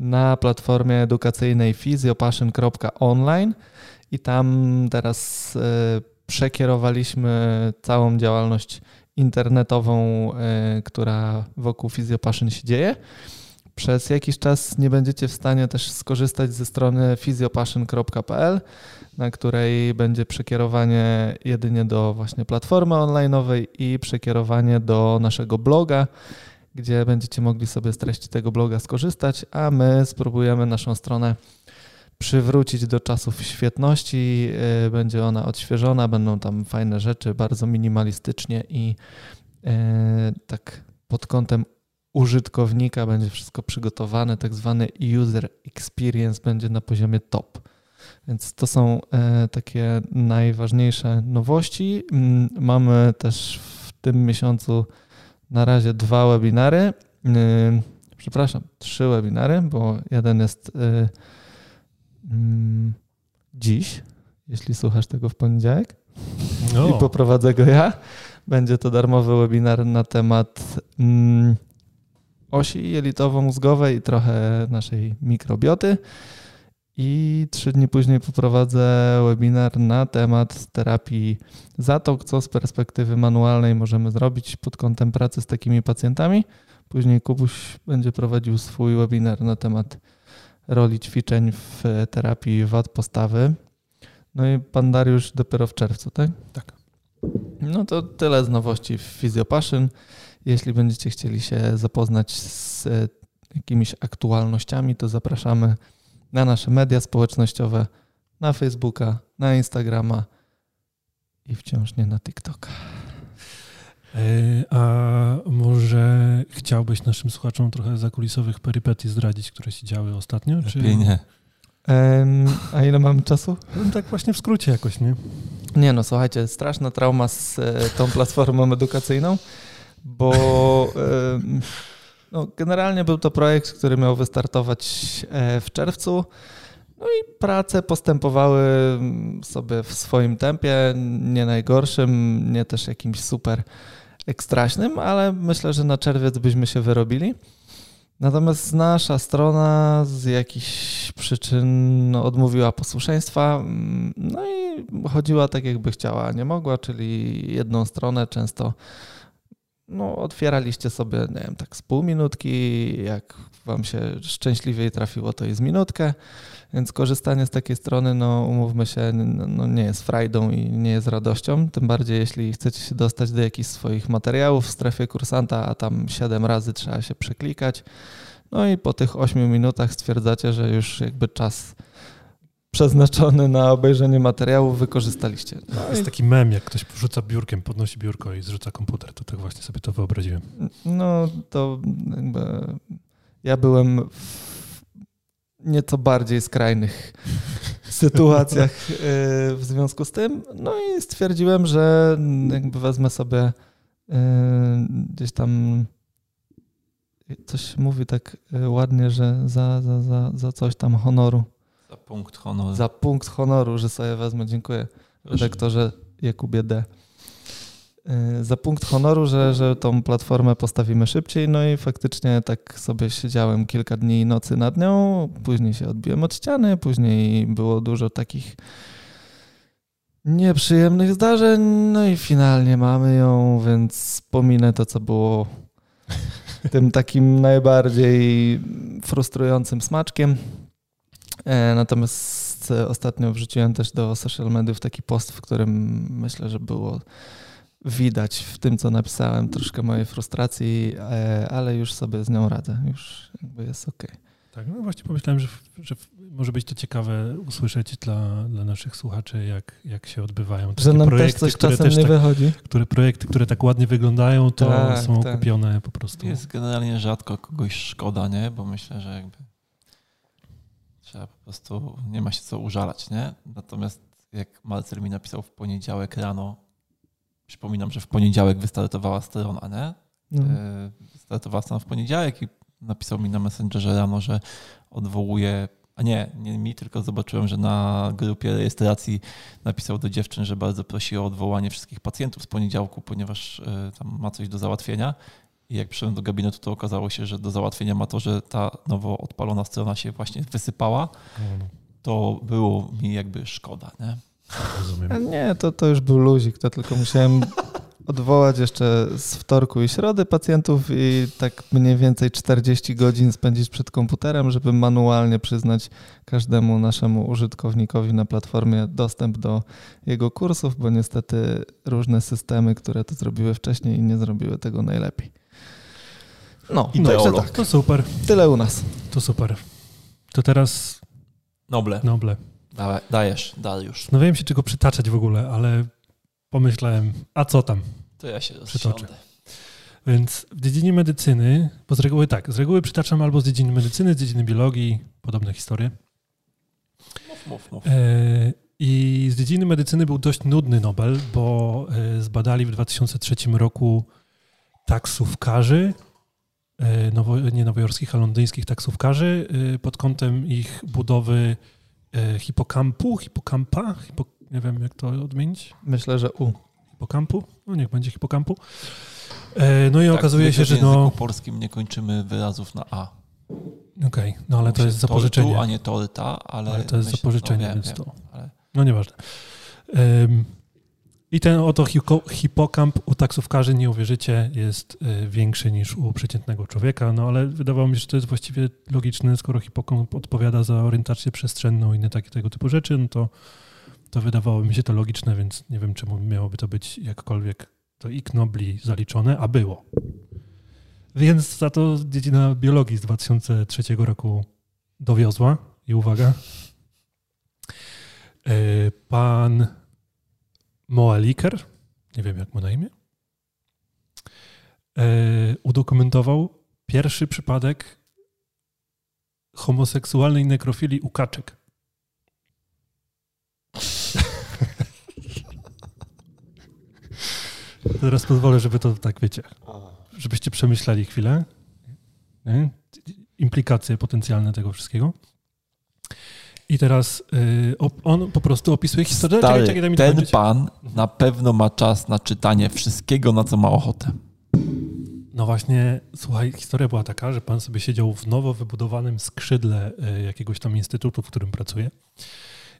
na platformie edukacyjnej fizjopaszyn.online i tam teraz e, przekierowaliśmy całą działalność internetową, e, która wokół fizjopaszyn się dzieje. Przez jakiś czas nie będziecie w stanie też skorzystać ze strony fizjopaszyn.pl, na której będzie przekierowanie jedynie do właśnie platformy online'owej i przekierowanie do naszego bloga, gdzie będziecie mogli sobie z treści tego bloga skorzystać, a my spróbujemy naszą stronę przywrócić do czasów świetności. Y, będzie ona odświeżona, będą tam fajne rzeczy, bardzo minimalistycznie i y, tak pod kątem użytkownika będzie wszystko przygotowane, tak zwany user experience będzie na poziomie top. Więc to są e, takie najważniejsze nowości. Mm, mamy też w tym miesiącu na razie dwa webinary. Y, przepraszam, trzy webinary, bo jeden jest y, mm, dziś, jeśli słuchasz tego w poniedziałek. No. I poprowadzę go ja. Będzie to darmowy webinar na temat mm, osi jelitowo-mózgowej i trochę naszej mikrobioty. I trzy dni później poprowadzę webinar na temat terapii zatok, co z perspektywy manualnej możemy zrobić pod kątem pracy z takimi pacjentami. Później Kubuś będzie prowadził swój webinar na temat roli ćwiczeń w terapii wad postawy. No i pan Dariusz dopiero w czerwcu, tak? Tak. No to tyle z nowości w Physiopassion. Jeśli będziecie chcieli się zapoznać z jakimiś aktualnościami, to zapraszamy na nasze media społecznościowe, na Facebooka, na Instagrama i wciąż nie na TikToka. E, a może chciałbyś naszym słuchaczom trochę zakulisowych perypetii zdradzić, które się działy ostatnio? Czy... nie. Um, a ile mamy czasu? No, tak właśnie w skrócie jakoś, nie? Nie no, słuchajcie, straszna trauma z e, tą platformą edukacyjną, bo e, no, generalnie był to projekt, który miał wystartować e, w czerwcu. No i prace postępowały sobie w swoim tempie, nie najgorszym, nie też jakimś super ekstraśnym, ale myślę, że na czerwiec byśmy się wyrobili. Natomiast nasza strona z jakichś przyczyn no, odmówiła posłuszeństwa, no i chodziła tak, jakby chciała, nie mogła, czyli jedną stronę często no, otwieraliście sobie, nie wiem, tak z pół minutki, jak wam się szczęśliwiej trafiło, to jest minutkę. Więc korzystanie z takiej strony, no umówmy się, no, nie jest frajdą i nie jest radością. Tym bardziej, jeśli chcecie się dostać do jakichś swoich materiałów w strefie kursanta, a tam 7 razy trzeba się przeklikać. No i po tych 8 minutach stwierdzacie, że już jakby czas przeznaczony na obejrzenie materiałów wykorzystaliście. No jest taki mem, jak ktoś rzuca biurkiem, podnosi biurko i zrzuca komputer, to tak właśnie sobie to wyobraziłem. No to jakby ja byłem w nieco bardziej skrajnych sytuacjach e, w związku z tym. No i stwierdziłem, że jakby wezmę sobie e, gdzieś tam coś mówi tak e, ładnie, że za, za, za, za coś tam honoru. Za punkt honoru. Za punkt honoru, że sobie wezmę. Dziękuję redaktorze Jakubie D. Y, za punkt honoru, że, że tą platformę postawimy szybciej. No i faktycznie tak sobie siedziałem kilka dni i nocy nad nią. Później się odbiłem od ściany, później było dużo takich nieprzyjemnych zdarzeń. No i finalnie mamy ją, więc pominę to, co było tym takim najbardziej frustrującym smaczkiem. E, natomiast ostatnio wrzuciłem też do social mediów taki post, w którym myślę, że było widać w tym, co napisałem, troszkę mojej frustracji, e, ale już sobie z nią radzę. Już jakby jest ok. Tak, no właśnie pomyślałem, że, że może być to ciekawe usłyszeć dla, dla naszych słuchaczy, jak, jak się odbywają że nam projekty, też coś które czasem też nie tak, wychodzi. Które projekty, które tak ładnie wyglądają, to tak, są tak. okupione po prostu. Jest generalnie rzadko kogoś szkoda, nie? Bo myślę, że jakby trzeba po prostu, nie ma się co użalać, nie? Natomiast jak Marcel mi napisał w poniedziałek rano, Przypominam, że w poniedziałek wystartowała strona, nie? No. E, wystartowała strona w poniedziałek i napisał mi na Messengerze rano, że odwołuje, a nie, nie mi, tylko zobaczyłem, że na grupie rejestracji napisał do dziewczyn, że bardzo prosi o odwołanie wszystkich pacjentów z poniedziałku, ponieważ e, tam ma coś do załatwienia. I jak przyszedłem do gabinetu, to okazało się, że do załatwienia ma to, że ta nowo odpalona strona się właśnie wysypała. No. To było mi jakby szkoda, nie? Rozumiem. Nie, to, to już był luzik, to tylko musiałem odwołać jeszcze z wtorku i środy pacjentów i tak mniej więcej 40 godzin spędzić przed komputerem, żeby manualnie przyznać każdemu naszemu użytkownikowi na platformie dostęp do jego kursów, bo niestety różne systemy, które to zrobiły wcześniej, nie zrobiły tego najlepiej. No, no tak. To super. Tyle u nas. To super. To teraz... Noble. Noble. Dawaj, dajesz, Dariusz. Zastanawiałem się, czego przytaczać w ogóle, ale pomyślałem, a co tam? To ja się przytoczę. Więc w dziedzinie medycyny, bo z reguły tak, z reguły przytaczam albo z dziedziny medycyny, z dziedziny biologii, podobne historie. Mów, mów, mów. E, I z dziedziny medycyny był dość nudny Nobel, bo e, zbadali w 2003 roku taksówkarzy, nowo, nie nowojorskich, a londyńskich taksówkarzy pod kątem ich budowy E, hipokampu, hipokampa, hipo, nie wiem jak to odmienić. Myślę, że U. Hipokampu, no niech będzie hipokampu. E, no i tak, okazuje się, że no... W polskim nie kończymy wyrazów na A. Okej, okay, no ale to jest zapożyczenie. Tortu, a nie torta, ale... ale to jest myślę, zapożyczenie, no, wiem, więc wiem, to... Ale... No nieważne. Um, I ten oto hipokamp u taksówkarzy, nie uwierzycie, jest y, większy niż u przeciętnego człowieka, no ale wydawało mi się, że to jest właściwie logiczne, skoro hipokamp odpowiada za orientację przestrzenną i inne takie tego typu rzeczy, no to, to wydawało mi się to logiczne, więc nie wiem, czemu miałoby to być jakkolwiek to iknobli zaliczone, a było. Więc za to dziedzina biologii z 2003 roku dowiozła. I uwaga, y, pan Moaliker, nie wiem jak ma na imię, e, udokumentował pierwszy przypadek homoseksualnej nekrofilii u kaczek. Teraz pozwolę, żeby to tak wiecie, żebyście przemyśleli chwilę. Nie? Implikacje potencjalne tego wszystkiego. I teraz y, on po prostu opisuje historię. Stary, czekaj, czekaj, ten pan na pewno ma czas na czytanie wszystkiego, na co ma ochotę. No właśnie, słuchaj, historia była taka, że pan sobie siedział w nowo wybudowanym skrzydle y, jakiegoś tam instytutu, w którym pracuje.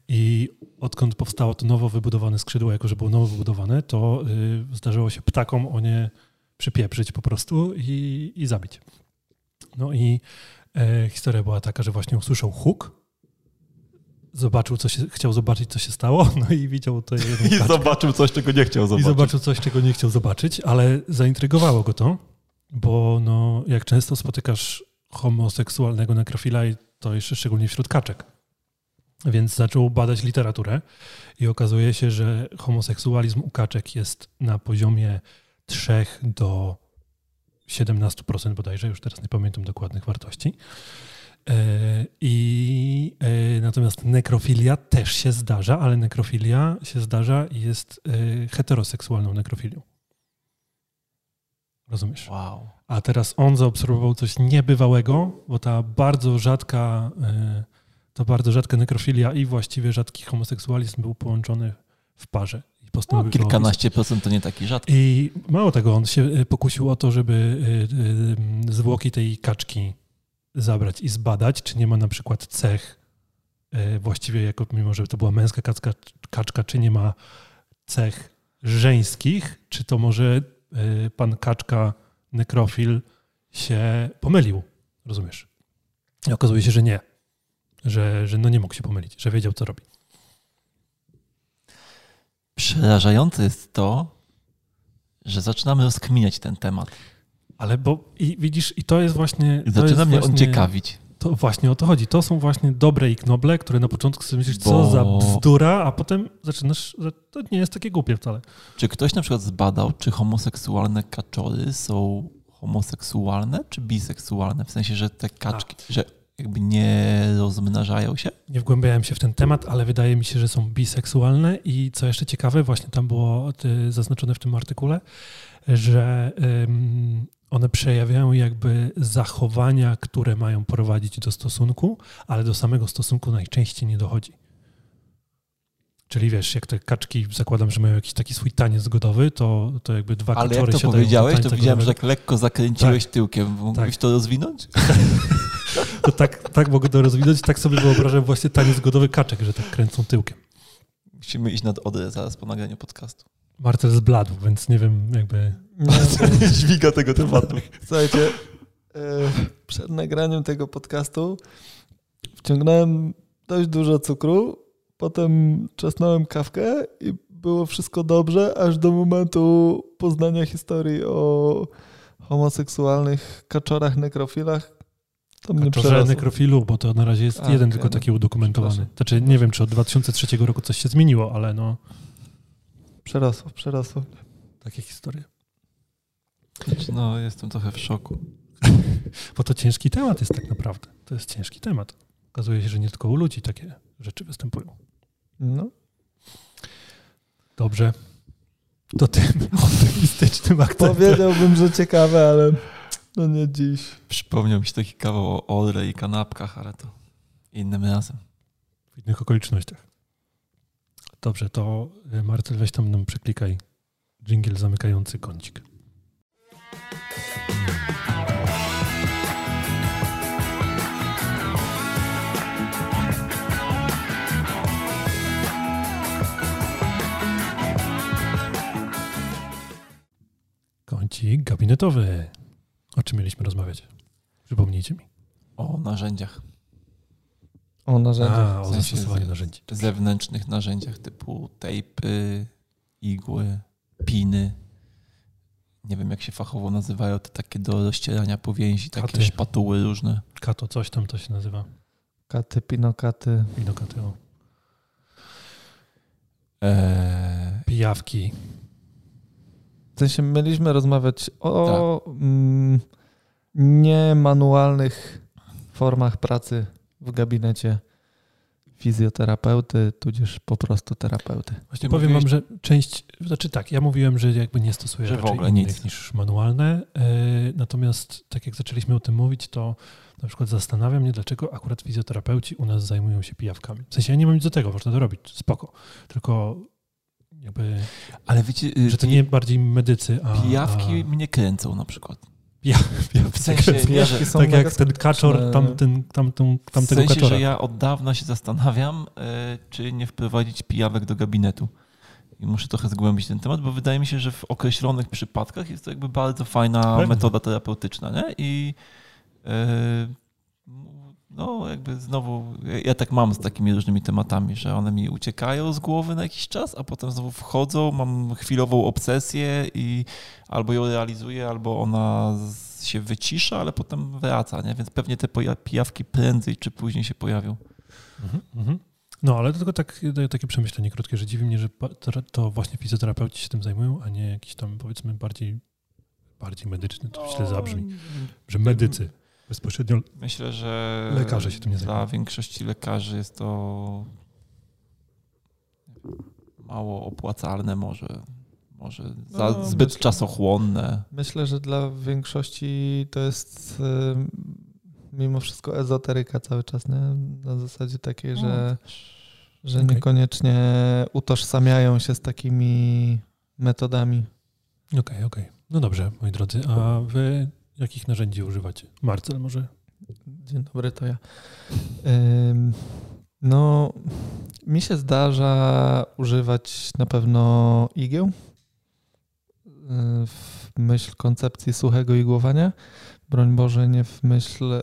I odkąd powstało to nowo wybudowane skrzydło, jako że było nowo wybudowane, to y, zdarzyło się ptakom o nie przypieprzyć po prostu i, i zabić. No i e, historia była taka, że właśnie usłyszał huk zobaczył, co się, chciał zobaczyć, co się stało, no i widział to I zobaczył coś, czego nie chciał zobaczyć. I zobaczył coś, czego nie chciał zobaczyć, ale zaintrygowało go to, bo no, jak często spotykasz homoseksualnego nekrofila i to jeszcze szczególnie wśród kaczek. Więc zaczął badać literaturę i okazuje się, że homoseksualizm u kaczek jest na poziomie 3 do 17% bodajże, już teraz nie pamiętam dokładnych wartości. E, I e, natomiast nekrofilia też się zdarza, ale nekrofilia się zdarza i jest e, heteroseksualną nekrofilią. Rozumiesz? Wow. A teraz on zaobserwował coś niebywałego, bo ta bardzo rzadka, to bardzo rzadka nekrofilia i właściwie rzadki homoseksualizm był połączony w parze. No, kilkanaście procent to nie taki rzadki. I mało tego, on się pokusił o to, żeby zwłoki tej kaczki zabrać i zbadać, czy nie ma na przykład cech, e, właściwie jako, mimo że to była męska kaczka, kaczka czy nie ma cech żeńskich, czy to może e, pan kaczka nekrofil się pomylił, rozumiesz? I okazuje się, że nie, że, że no nie mógł się pomylić, że wiedział, co robi. Przerażające jest to, że zaczynamy rozkminiać ten temat. Ale bo i widzisz, i to jest właśnie. To Zaczyna mnie właśnie, on ciekawić. To właśnie o to chodzi. To są właśnie dobre i knoble, które na początku sobie myślisz, bo... co za bzdura, a potem zaczynasz, że to nie jest takie głupie wcale. Czy ktoś na przykład zbadał, czy homoseksualne kaczory są homoseksualne czy biseksualne? W sensie, że te kaczki, a. że jakby nie rozmnażają się? Nie wgłębiałem się w ten temat, ale wydaje mi się, że są biseksualne i co jeszcze ciekawe, właśnie tam było y, zaznaczone w tym artykule, że one przejawiają jakby zachowania, które mają prowadzić do stosunku, ale do samego stosunku najczęściej nie dochodzi. Czyli wiesz, jak te kaczki zakładam, że mają jakiś taki swój taniec zgodowy, to, to jakby dwa Ale jak to powiedziałeś, to widziałem, że tak lekko zakręciłeś tak. tyłkiem. Mógłbyś tak. to rozwinąć? to tak, tak mogę to rozwinąć. Tak sobie wyobrażam właśnie taniec zgodowy kaczek, że tak kręcą tyłkiem. Musimy iść nad Odrę zaraz po nagraniu podcastu. Marcel zbladł, więc nie wiem jakby... Marcel nie dźwiga tego tematu. Słuchajcie, e, przed nagraniem tego podcastu wciągnąłem dość dużo cukru, potem czasnąłem kawkę i było wszystko dobrze, aż do momentu poznania historii o homoseksualnych kaczorach, nekrofilach. To mnie Kaczorze nekrofilu, bo to na razie jest A, jeden okay, tylko taki udokumentowany. Znaczy nie wiem, czy od 2003 roku coś się zmieniło, ale no... Przerosło, przerosło. Takie historie. Znaczy, no, jestem trochę w szoku. Bo to ciężki temat jest tak naprawdę. To jest ciężki temat. Okazuje się, że nie tylko u ludzi takie rzeczy występują. No. Dobrze. To tym optymistycznym akcentem. Powiedziałbym, że ciekawe, ale no nie dziś. Przypomniał mi się taki kawał o Odre i kanapkach, ale to innym razem. W innych okolicznościach. Dobrze, to e, Marcel, weź tam nam przeklikaj dżingiel zamykający kącik. Kącik gabinetowy. O czym mieliśmy rozmawiać? Przypomnijcie mi. O narzędziach. O narzędziach. A, o W sensie zastosowaniu narzędzi. Zewnętrznych narzędziach typu tejpy, igły, piny. Nie wiem, jak się fachowo nazywają, te takie do rozcierania powięzi, takie Katy. szpatuły różne. Kato, coś tam to się nazywa. Katy, pinokaty. Winokaty, o. Eee, Pijawki. W sensie mieliśmy rozmawiać o mm, niemanualnych formach pracy w gabinecie fizjoterapeuty, tudzież po prostu terapeuty. właśnie Powiem wam, mówiłeś- że część, znaczy tak, ja mówiłem, że jakby nie stosuję Że w raczej ogóle innych nic. niż manualne, e, natomiast tak jak zaczęliśmy o tym mówić, to na przykład zastanawia mnie, dlaczego akurat fizjoterapeuci u nas zajmują się pijawkami. W sensie ja nie mam nic do tego, można to robić, spoko, tylko jakby, Ale wiecie, y, że to nie bardziej medycy, a... pijawki a, mnie kręcą na przykład. Pijawki W sensie, nie, że, Pijawki są tak jak ten kaczor, skuteczne. tam, ten, tamtą, w tamtego sensie, kaczora. że ja od dawna się zastanawiam, e, czy nie wprowadzić pijawek do gabinetu. I muszę trochę zgłębić ten temat, bo wydaje mi się, że w określonych przypadkach jest to jakby bardzo fajna Pewnie. metoda terapeutyczna, nie? I e, no jakby znowu, ja, tak mam z takimi różnymi tematami, że one mi uciekają z głowy na jakiś czas, a potem znowu wchodzą, mam chwilową obsesję i albo ją realizuję, albo ona się wycisza, ale potem wraca, nie? Więc pewnie te pijawki prędzej czy później się pojawią. Mhm, mhm. No, ale tylko tak, daję takie przemyślenie krótkie, że dziwi mnie, że to, to właśnie fizjoterapeuci się tym zajmują, a nie jakiś tam powiedzmy bardziej, bardziej medyczny, to źle zabrzmi, że medycy bezpośrednio Myślę, że Lekarze się tym nie dla zajmują. większości lekarzy jest to mało opłacalne może. Może za No, zbyt myślę- czasochłonne. Myślę, że dla większości to jest y, mimo wszystko ezoteryka cały czas, nie? Na zasadzie takiej, że, że Okej. niekoniecznie utożsamiają się z takimi metodami. Okej, okej. No dobrze, moi drodzy, a wy jakich narzędzi używacie? Marcel może? Dzień dobry, to ja. No, mi się zdarza używać na pewno igieł y, w myśl koncepcji suchego igłowania. Broń Boże, nie w myśl y,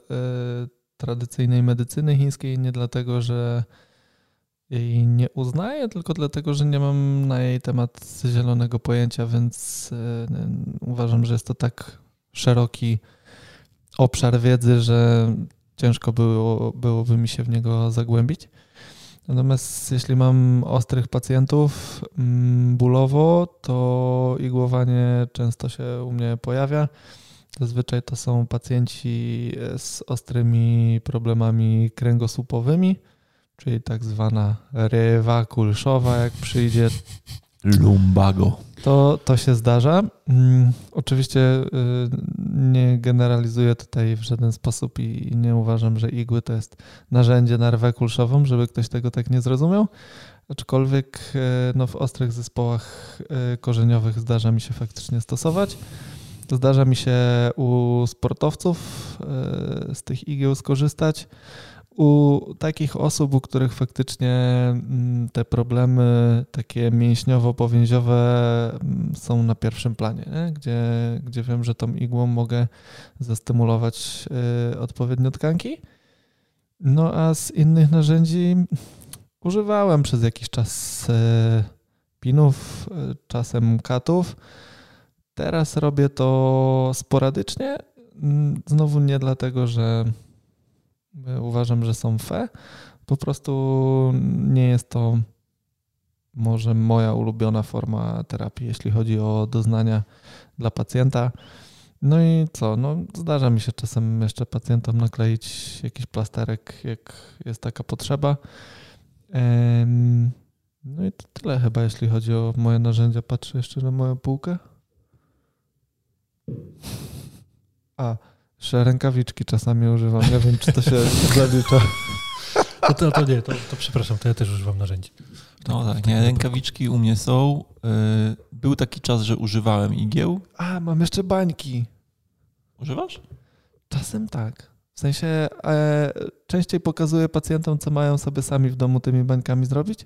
tradycyjnej medycyny chińskiej, nie dlatego, że jej nie uznaję, tylko dlatego, że nie mam na jej temat zielonego pojęcia, więc y, uważam, że jest to tak szeroki obszar wiedzy, że ciężko było, byłoby mi się w niego zagłębić. Natomiast jeśli mam ostrych pacjentów mm, bólowo, to igłowanie często się u mnie pojawia. Zazwyczaj to są pacjenci z ostrymi problemami kręgosłupowymi, czyli tak zwana rywa kulszowa, jak przyjdzie Lumbago. To, to się zdarza. Mm, Oczywiście y, nie generalizuję tutaj w żaden sposób i nie uważam, że igły to jest narzędzie na rwę kulszową, żeby ktoś tego tak nie zrozumiał. Aczkolwiek y, no, w ostrych zespołach y, korzeniowych zdarza mi się faktycznie stosować. Zdarza mi się u sportowców z tych igieł skorzystać. U takich osób, u których faktycznie mm, te problemy takie mięśniowo-powięziowe mm, są na pierwszym planie, nie? Gdzie, gdzie wiem, że tą igłą mogę zastymulować y, odpowiednio tkanki. No a z innych narzędzi używałem przez jakiś czas y, pinów, y, czasem katów. Teraz robię to sporadycznie. Mm, Znowu nie dlatego, że uważam, że są fe. Po prostu nie jest to może moja ulubiona forma terapii, jeśli chodzi o doznania dla pacjenta. No i co? No, zdarza mi się czasem jeszcze pacjentom nakleić jakiś plasterek, jak jest taka potrzeba. No i to tyle chyba, jeśli chodzi o moje narzędzia. Patrzę jeszcze na moją półkę. A, jeszcze rękawiczki czasami używam. Nie wiem, czy to się zalicza. To, to, to nie, to, to przepraszam, to ja też używam narzędzi. No tak, nie, rękawiczki u mnie są. Y, Był taki czas, że używałem igieł. A, mam jeszcze bańki. Używasz? Czasem tak. W sensie e, częściej pokazuję pacjentom, co mają sobie sami w domu tymi bańkami zrobić,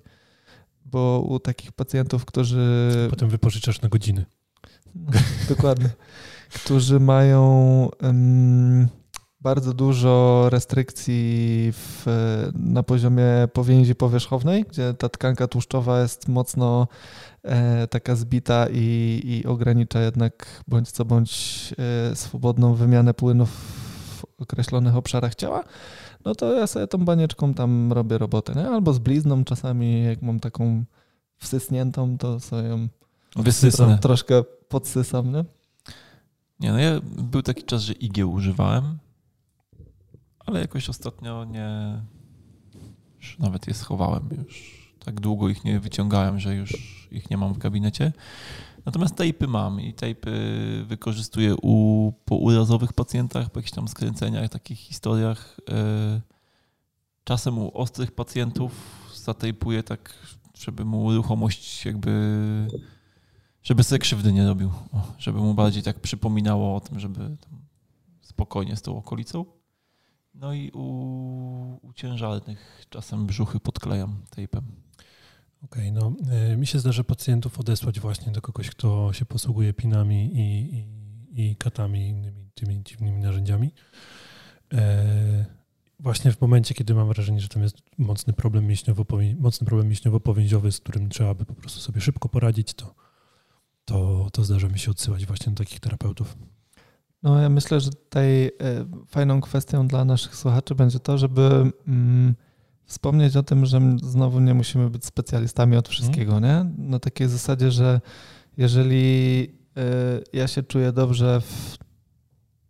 bo u takich pacjentów, którzy. Potem wypożyczasz na godziny. No, dokładnie. Którzy mają um, bardzo dużo restrykcji w, na poziomie powięzi powierzchownej, gdzie ta tkanka tłuszczowa jest mocno e, taka zbita i, i, ogranicza jednak bądź co bądź e, swobodną wymianę płynów w określonych obszarach ciała, no to ja sobie tą banieczką tam robię robotę, nie? Albo z blizną czasami, jak mam taką wsysniętą, to sobie ją troszkę podsysam, nie? Nie, no ja był taki czas, że igieł używałem, ale jakoś ostatnio nie. Już nawet je schowałem już. Tak długo ich nie wyciągałem, że już ich nie mam w gabinecie. Natomiast tejpy mam i tejpy wykorzystuję u, po urazowych pacjentach, po jakichś tam skręceniach, takich historiach. E, czasem u ostrych pacjentów zatejpuję tak, żeby mu ruchomość jakby, żeby sobie krzywdy nie robił, żeby mu bardziej tak przypominało o tym, żeby spokojnie z tą okolicą. No i u, u ciężarnych czasem brzuchy podklejam tejpem. Okej, okay, no y, mi się zdarza pacjentów odesłać właśnie do kogoś, kto się posługuje pinami i, i, i katami i innymi tymi dziwnymi narzędziami. E, właśnie w momencie, kiedy mam wrażenie, że tam jest mocny problem mięśniowo mocny problem mięśniowo-powięziowy, z którym trzeba by po prostu sobie szybko poradzić, to, to, to zdarza mi się odsyłać właśnie do takich terapeutów. No ja myślę, że tutaj e, fajną kwestią dla naszych słuchaczy będzie to, żeby mm, wspomnieć o tym, że znowu nie musimy być specjalistami od wszystkiego, nie? Na takiej zasadzie, że jeżeli e, ja się czuję dobrze w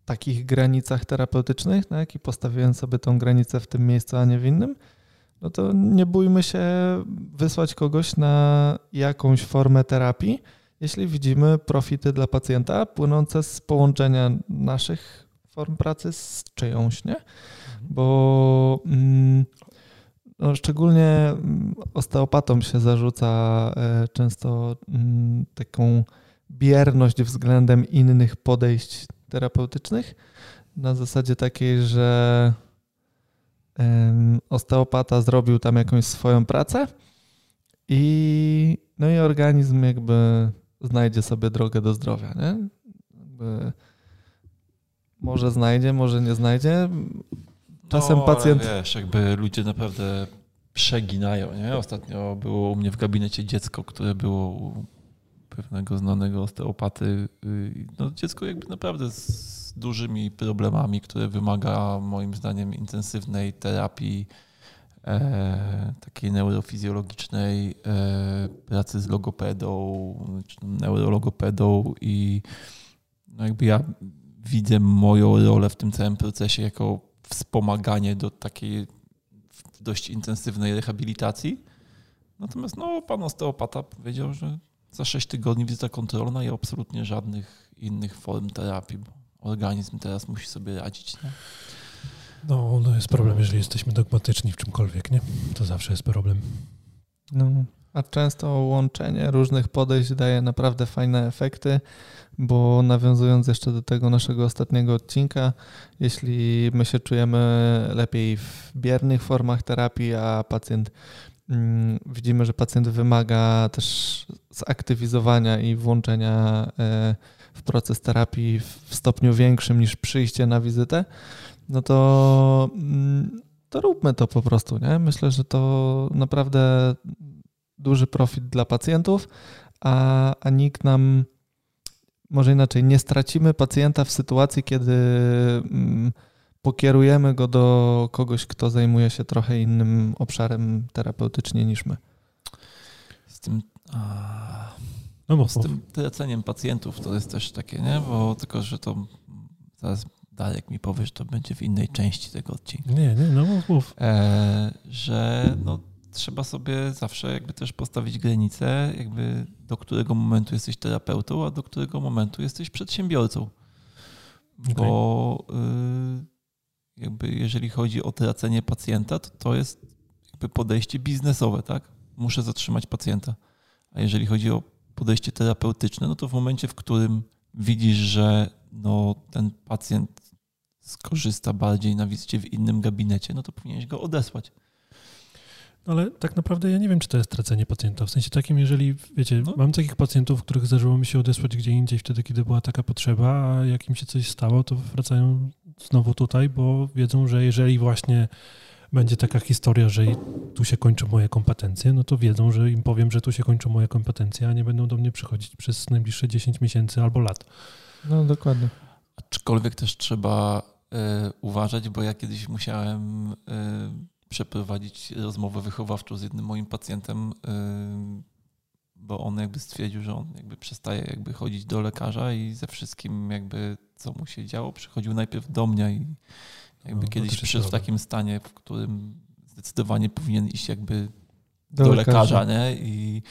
takich granicach terapeutycznych, tak, i postawiłem sobie tą granicę w tym miejscu, a nie w innym, no to nie bójmy się wysłać kogoś na jakąś formę terapii, jeśli widzimy profity dla pacjenta płynące z połączenia naszych form pracy z czyjąś, nie? Mhm. Bo mm, no, szczególnie mm, osteopatom się zarzuca e, często mm, taką bierność względem innych podejść terapeutycznych na zasadzie takiej, że osteopata zrobił tam jakąś swoją pracę i no i organizm jakby znajdzie sobie drogę do zdrowia, nie? Może znajdzie, może nie znajdzie. Czasem no, pacjent. Wiesz, jakby ludzie naprawdę przeginają. Nie? Ostatnio było u mnie w gabinecie dziecko, które było u pewnego znanego osteopaty. No, dziecko jakby naprawdę z dużymi problemami, które wymaga moim zdaniem intensywnej terapii e, takiej neurofizjologicznej, e, pracy z logopedą, neurologopedą i no jakby ja widzę moją rolę w tym całym procesie jako wspomaganie do takiej dość intensywnej rehabilitacji. Natomiast no, pan osteopata powiedział, że za 6 tygodni wizyta kontrolna i absolutnie żadnych innych form terapii, bo organizm teraz musi sobie radzić. Nie? No, no jest problem, jeżeli jesteśmy dogmatyczni w czymkolwiek, nie? To zawsze jest problem. No, a często łączenie różnych podejść daje naprawdę fajne efekty, bo nawiązując jeszcze do tego naszego ostatniego odcinka, jeśli my się czujemy lepiej w biernych formach terapii, a pacjent mm, widzimy, że pacjent wymaga też zaktywizowania i włączenia e, w proces terapii w stopniu większym niż przyjście na wizytę, no to, mm, to róbmy to po prostu. Nie? Myślę, że to naprawdę duży profit dla pacjentów, a, a nikt nam, może inaczej, nie stracimy pacjenta w sytuacji, kiedy mm, pokierujemy go do kogoś, kto zajmuje się trochę innym obszarem terapeutycznie niż my. Z tym, a, no z tym traceniem pacjentów to jest też takie, nie? Bo tylko, że to zaraz Darek mi powiesz, to będzie w innej części tego odcinka. Nie, nie, no mów, mów. E, że no, trzeba sobie zawsze jakby też postawić granicę, jakby do którego momentu jesteś terapeutą, a do którego momentu jesteś przedsiębiorcą. Okay. Bo y, jakby jeżeli chodzi o tracenie pacjenta, to to jest jakby podejście biznesowe, tak? Muszę zatrzymać pacjenta. A jeżeli chodzi o podejście terapeutyczne, no to w momencie, w którym widzisz, że no, ten pacjent skorzysta bardziej na wizycie w innym gabinecie, no to powinieneś go odesłać. Ale tak naprawdę ja nie wiem, czy to jest tracenie pacjenta. W sensie takim, jeżeli, wiecie, No. mam takich pacjentów, których zdarzyło mi się odesłać gdzie indziej wtedy, kiedy była taka potrzeba, a jak im się coś stało, to wracają znowu tutaj, bo wiedzą, że jeżeli właśnie będzie taka historia, że tu się kończą moje kompetencje, no to wiedzą, że im powiem, że tu się kończą moje kompetencje, a nie będą do mnie przychodzić przez najbliższe 10 miesięcy albo lat. No dokładnie. Aczkolwiek też trzeba uważać, bo ja kiedyś musiałem e, przeprowadzić rozmowę wychowawczą z jednym moim pacjentem, e, bo on jakby stwierdził, że on jakby przestaje jakby chodzić do lekarza i ze wszystkim jakby co mu się działo, przychodził najpierw do mnie i jakby No, kiedyś przyszedł w takim stanie, w którym zdecydowanie powinien iść jakby do, lekarza, nie? I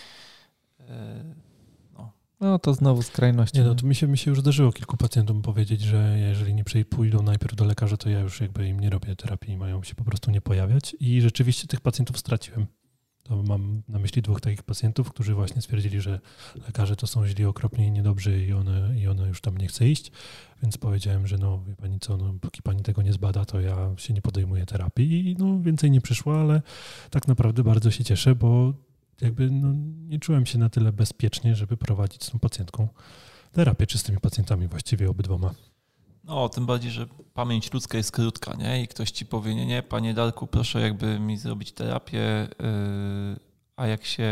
e, No to znowu skrajności. Nie, no to mi się, mi się już zdarzyło kilku pacjentom powiedzieć, że jeżeli nie pójdą najpierw do lekarza, to ja już jakby im nie robię terapii mają się po prostu nie pojawiać. I rzeczywiście tych pacjentów straciłem. To mam na myśli dwóch takich pacjentów, którzy właśnie stwierdzili, że lekarze to są źli, okropni i niedobrzy i one, i one już tam nie chce iść. Więc powiedziałem, że no wie pani co, no, póki pani tego nie zbada, to ja się nie podejmuję terapii i no więcej nie przyszło, ale tak naprawdę bardzo się cieszę, bo jakby no, nie czułem się na tyle bezpiecznie, żeby prowadzić z tą pacjentką terapię, czy z tymi pacjentami właściwie obydwoma. No, tym bardziej, że pamięć ludzka jest krótka, nie? I ktoś ci powie, nie, nie, panie Darku, proszę jakby mi zrobić terapię, yy, a jak się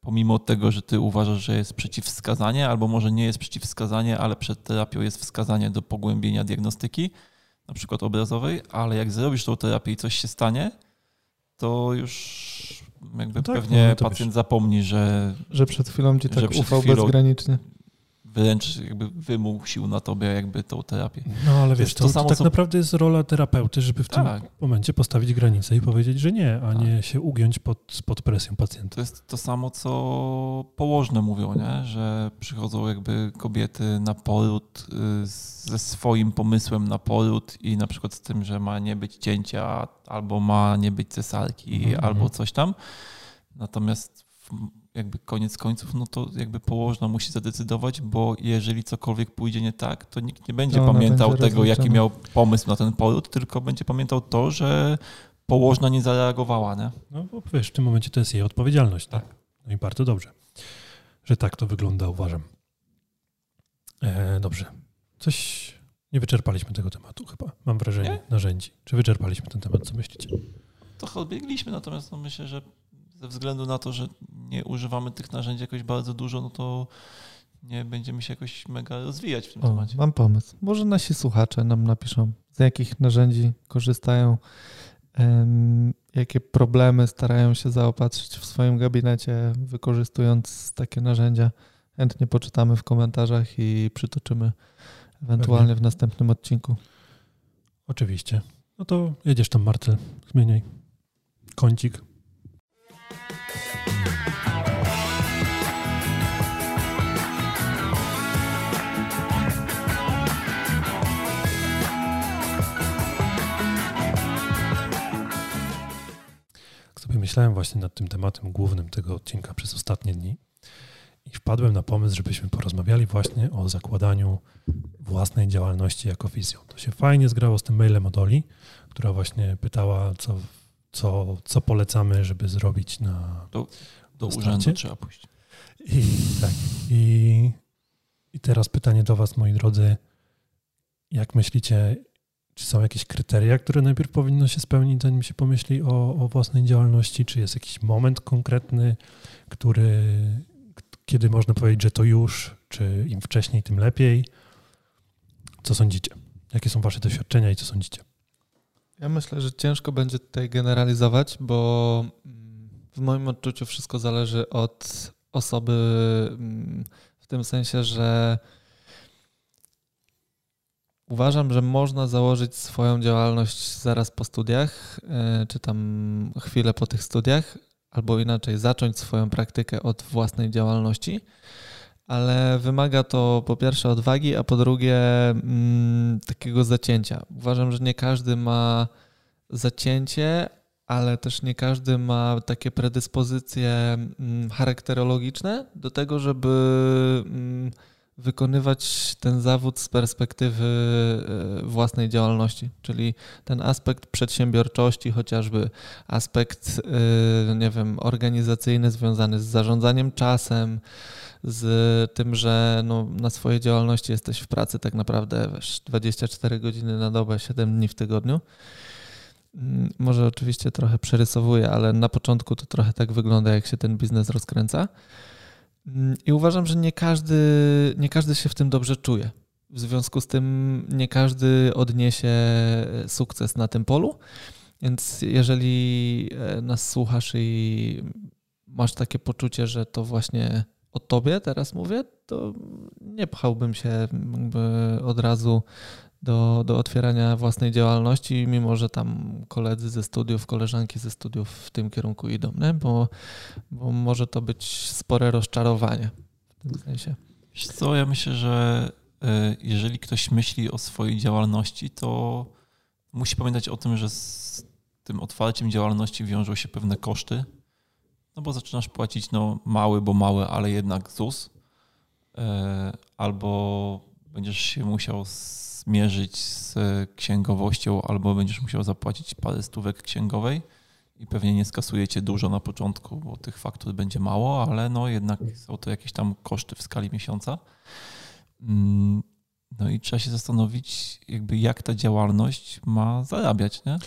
pomimo tego, że ty uważasz, że jest przeciwwskazanie, albo może nie jest przeciwwskazanie, ale przed terapią jest wskazanie do pogłębienia diagnostyki, na przykład obrazowej, ale jak zrobisz tą terapię i coś się stanie, to już jakby No tak, pewnie no pacjent zapomni, że Że przed chwilą ci tak ufał chwilą- bezgranicznie. Wręcz jakby wymusił na tobie jakby tą terapię. No ale To wiesz, to, to to samo, tak co- naprawdę jest rola terapeuty, żeby w tym Tak. momencie postawić granicę i powiedzieć, że nie, a Tak. nie się ugiąć pod, pod presją pacjenta. To jest to samo, co położne mówią, nie? że przychodzą jakby kobiety na poród y, ze swoim pomysłem na poród i na przykład z tym, że ma nie być cięcia, albo ma nie być cesarki, Mhm, albo mhm. coś tam. Natomiast w- jakby koniec końców, no to jakby położna musi zadecydować, bo jeżeli cokolwiek pójdzie nie tak, to nikt nie będzie ona pamiętał będzie tego, jaki miał pomysł na ten poród, tylko będzie pamiętał to, że położna nie zareagowała, nie? No bo wiesz, w tym momencie to jest jej odpowiedzialność. Tak. No i bardzo dobrze, że tak to wygląda, uważam. E, dobrze. Coś nie wyczerpaliśmy tego tematu chyba, mam wrażenie, Nie? narzędzi. Czy wyczerpaliśmy ten temat, co myślicie? trochę odbiegliśmy, natomiast no myślę, że ze względu na to, że nie używamy tych narzędzi jakoś bardzo dużo, no to nie będziemy się jakoś mega rozwijać w tym O, temacie. mam pomysł. Może nasi słuchacze nam napiszą, z jakich narzędzi korzystają, em, jakie problemy starają się zaopatrzyć w swoim gabinecie, wykorzystując takie narzędzia. Chętnie poczytamy w komentarzach i przytoczymy ewentualnie w następnym odcinku. Oczywiście. No to jedziesz tam, Martel, zmieniaj. Kącik. Myślałem właśnie nad tym tematem głównym tego odcinka przez ostatnie dni i wpadłem na pomysł, żebyśmy porozmawiali właśnie o zakładaniu własnej działalności jako fizjo. To się fajnie zgrało z tym mailem od Oli, która właśnie pytała, co, co, co polecamy, żeby zrobić na... Do Starcie? urzędu trzeba pójść. I, tak. I, I teraz pytanie do Was, moi drodzy. Jak myślicie, czy są jakieś kryteria, które najpierw powinno się spełnić, zanim się pomyśli o, o własnej działalności? Czy jest jakiś moment konkretny, który, kiedy można powiedzieć, że to już, czy im wcześniej, tym lepiej? Co sądzicie? Jakie są Wasze doświadczenia i co sądzicie? Ja myślę, że ciężko będzie tutaj generalizować, bo mm, w moim odczuciu wszystko zależy od osoby, mm, w tym sensie, że uważam, że można założyć swoją działalność zaraz po studiach, y, czy tam chwilę po tych studiach, albo inaczej, zacząć swoją praktykę od własnej działalności. Ale wymaga to po pierwsze odwagi, a po drugie mm, takiego zacięcia. Uważam, że nie każdy ma zacięcie, ale też nie każdy ma takie predyspozycje mm, charakterologiczne do tego, żeby mm, wykonywać ten zawód z perspektywy e, własnej działalności, czyli ten aspekt przedsiębiorczości, chociażby aspekt, e, nie wiem, organizacyjny związany z zarządzaniem czasem, z tym, że no, na swojej działalności jesteś w pracy tak naprawdę wiesz, 24 godziny na dobę, 7 dni w tygodniu. Mm, może oczywiście trochę przerysowuję, ale na początku to trochę tak wygląda, jak się ten biznes rozkręca. Mm, I uważam, że nie każdy, nie każdy się w tym dobrze czuje. W związku z tym nie każdy odniesie sukces na tym polu. Więc jeżeli e, nas słuchasz i masz takie poczucie, że to właśnie o tobie teraz mówię, to nie pchałbym się od razu do, do otwierania własnej działalności, mimo że tam koledzy ze studiów, koleżanki ze studiów w tym kierunku idą, nie? Bo, bo może to być spore rozczarowanie w tym sensie. Co, ja myślę, że e, jeżeli ktoś myśli o swojej działalności, to musi pamiętać o tym, że z tym otwarciem działalności wiążą się pewne koszty, no bo zaczynasz płacić no mały, bo mały, ale jednak ZUS, e, albo będziesz się musiał zmierzyć z księgowością, albo będziesz musiał zapłacić parę stówek księgowej i pewnie nie skasujecie dużo na początku, bo tych faktur będzie mało, ale no jednak są to jakieś tam koszty w skali miesiąca. Mm, no i trzeba się zastanowić, jakby jak ta działalność ma zarabiać, nie?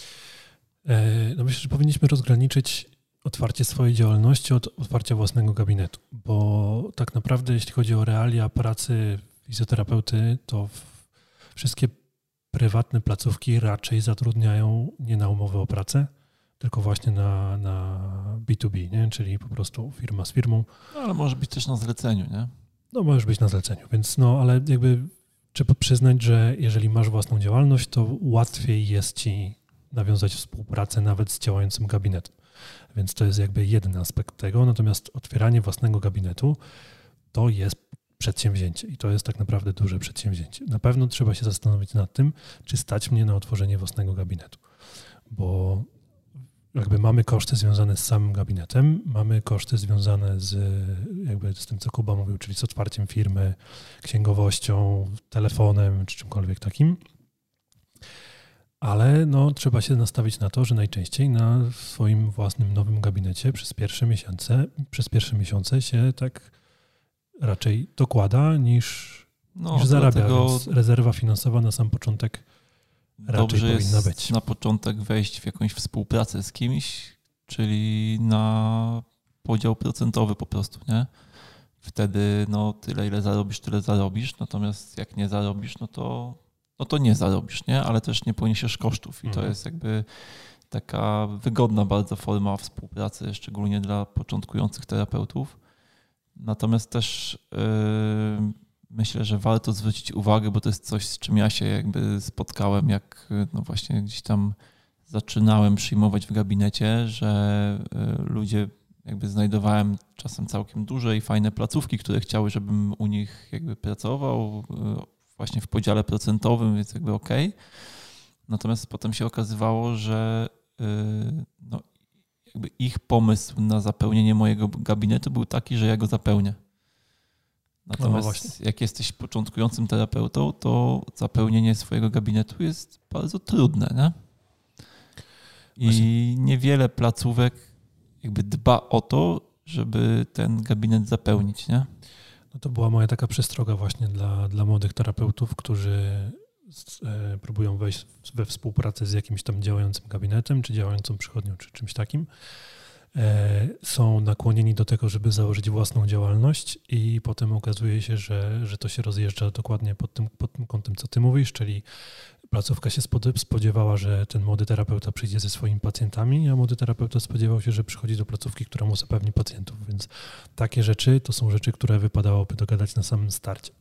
E, no myślę, że powinniśmy rozgraniczyć otwarcie swojej działalności od otwarcia własnego gabinetu, bo tak naprawdę jeśli chodzi o realia pracy fizjoterapeuty, to wszystkie prywatne placówki raczej zatrudniają nie na umowę o pracę, tylko właśnie na, na B2B, nie? czyli po prostu firma z firmą. No, ale może być też na zleceniu, nie? No możesz być na zleceniu, więc no ale jakby trzeba przyznać, że jeżeli masz własną działalność, to łatwiej jest ci nawiązać współpracę nawet z działającym gabinetem. Więc to jest jakby jeden aspekt tego. Natomiast otwieranie własnego gabinetu to jest przedsięwzięcie. I to jest tak naprawdę duże przedsięwzięcie. Na pewno trzeba się zastanowić nad tym, czy stać mnie na otworzenie własnego gabinetu, bo jakby mamy koszty związane z samym gabinetem, mamy koszty związane z, jakby z tym, co Kuba mówił, czyli z otwarciem firmy, księgowością, telefonem czy czymkolwiek takim. Ale no, trzeba się nastawić na to, że najczęściej na swoim własnym nowym gabinecie przez pierwsze miesiące, przez pierwsze miesiące się tak raczej dokłada niż, no, niż zarabia, więc rezerwa finansowa na sam początek raczej dobrze powinna jest być. na początek wejść w jakąś współpracę z kimś, czyli na podział procentowy po prostu, nie? Wtedy no tyle, ile zarobisz, tyle zarobisz, natomiast jak nie zarobisz, no to no to nie zarobisz, nie? Ale też nie poniesiesz kosztów i mhm. to jest jakby taka wygodna bardzo forma współpracy, szczególnie dla początkujących terapeutów. Natomiast też yy, myślę, że warto zwrócić uwagę, bo to jest coś, z czym ja się jakby spotkałem, jak no właśnie gdzieś tam zaczynałem przyjmować w gabinecie, że yy, ludzie jakby znajdowałem czasem całkiem duże i fajne placówki, które chciały, żebym u nich jakby pracował, yy, właśnie w podziale procentowym, więc jakby ok. Natomiast potem się okazywało, że y, no, jakby ich pomysł na zapełnienie mojego gabinetu był taki, że ja go zapełnię. Natomiast no jak jesteś początkującym terapeutą, to zapełnienie swojego gabinetu jest bardzo trudne. Nie? I właśnie. niewiele placówek jakby dba o to, żeby ten gabinet zapełnić. Nie? No to była moja taka przestroga właśnie dla, dla młodych terapeutów, którzy próbują wejść we współpracę z jakimś tam działającym gabinetem, czy działającą przychodnią, czy czymś takim. E, są nakłonieni do tego, żeby założyć własną działalność, i potem okazuje się, że, że to się rozjeżdża dokładnie pod tym, pod tym kątem, co ty mówisz, czyli placówka się spodziewała, że ten młody terapeuta przyjdzie ze swoimi pacjentami, a młody terapeuta spodziewał się, że przychodzi do placówki, która mu zapewni pacjentów. Więc takie rzeczy to są rzeczy, które wypadałoby dogadać na samym starcie.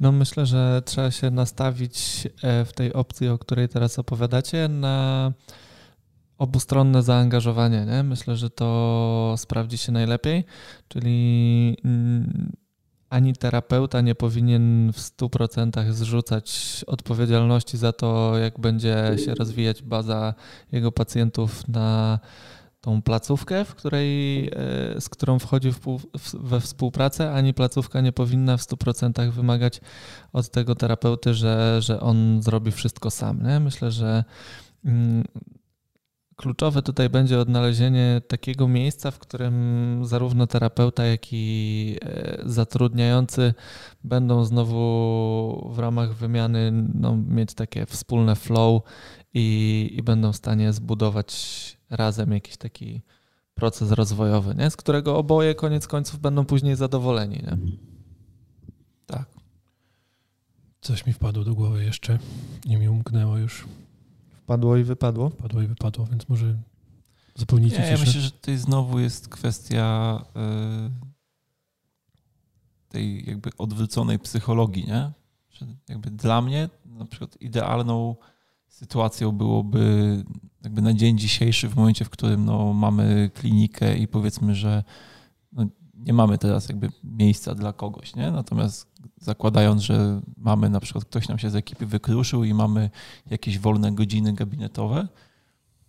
No myślę, że trzeba się nastawić e, w tej opcji, o której teraz opowiadacie, na obustronne zaangażowanie. Nie? Myślę, że to sprawdzi się najlepiej, czyli mm, ani terapeuta nie powinien w 100% zrzucać odpowiedzialności za to, jak będzie się rozwijać baza jego pacjentów na tą placówkę, w której, e, z którą wchodzi we współpracę, ani placówka nie powinna w 100% wymagać od tego terapeuty, że, że on zrobi wszystko sam. Nie? Myślę, że mm, kluczowe tutaj będzie odnalezienie takiego miejsca, w którym zarówno terapeuta, jak i e, zatrudniający będą znowu w ramach wymiany no, mieć takie wspólne flow i, i będą w stanie zbudować razem jakiś taki proces rozwojowy, nie? z którego oboje koniec końców będą później zadowoleni. Nie? Tak. Coś mi wpadło do głowy jeszcze i mi umknęło już. Wpadło i wypadło? Wpadło i wypadło, więc może zupełnicie Nie, Ja myślę, że tutaj znowu jest kwestia yy, tej jakby odwróconej psychologii, nie? Że jakby dla mnie na przykład idealną sytuacją byłoby jakby na dzień dzisiejszy, w momencie, w którym no, mamy klinikę i powiedzmy, że no, nie mamy teraz jakby miejsca dla kogoś, nie? Natomiast zakładając, że mamy na przykład ktoś nam się z ekipy wykruszył i mamy jakieś wolne godziny gabinetowe,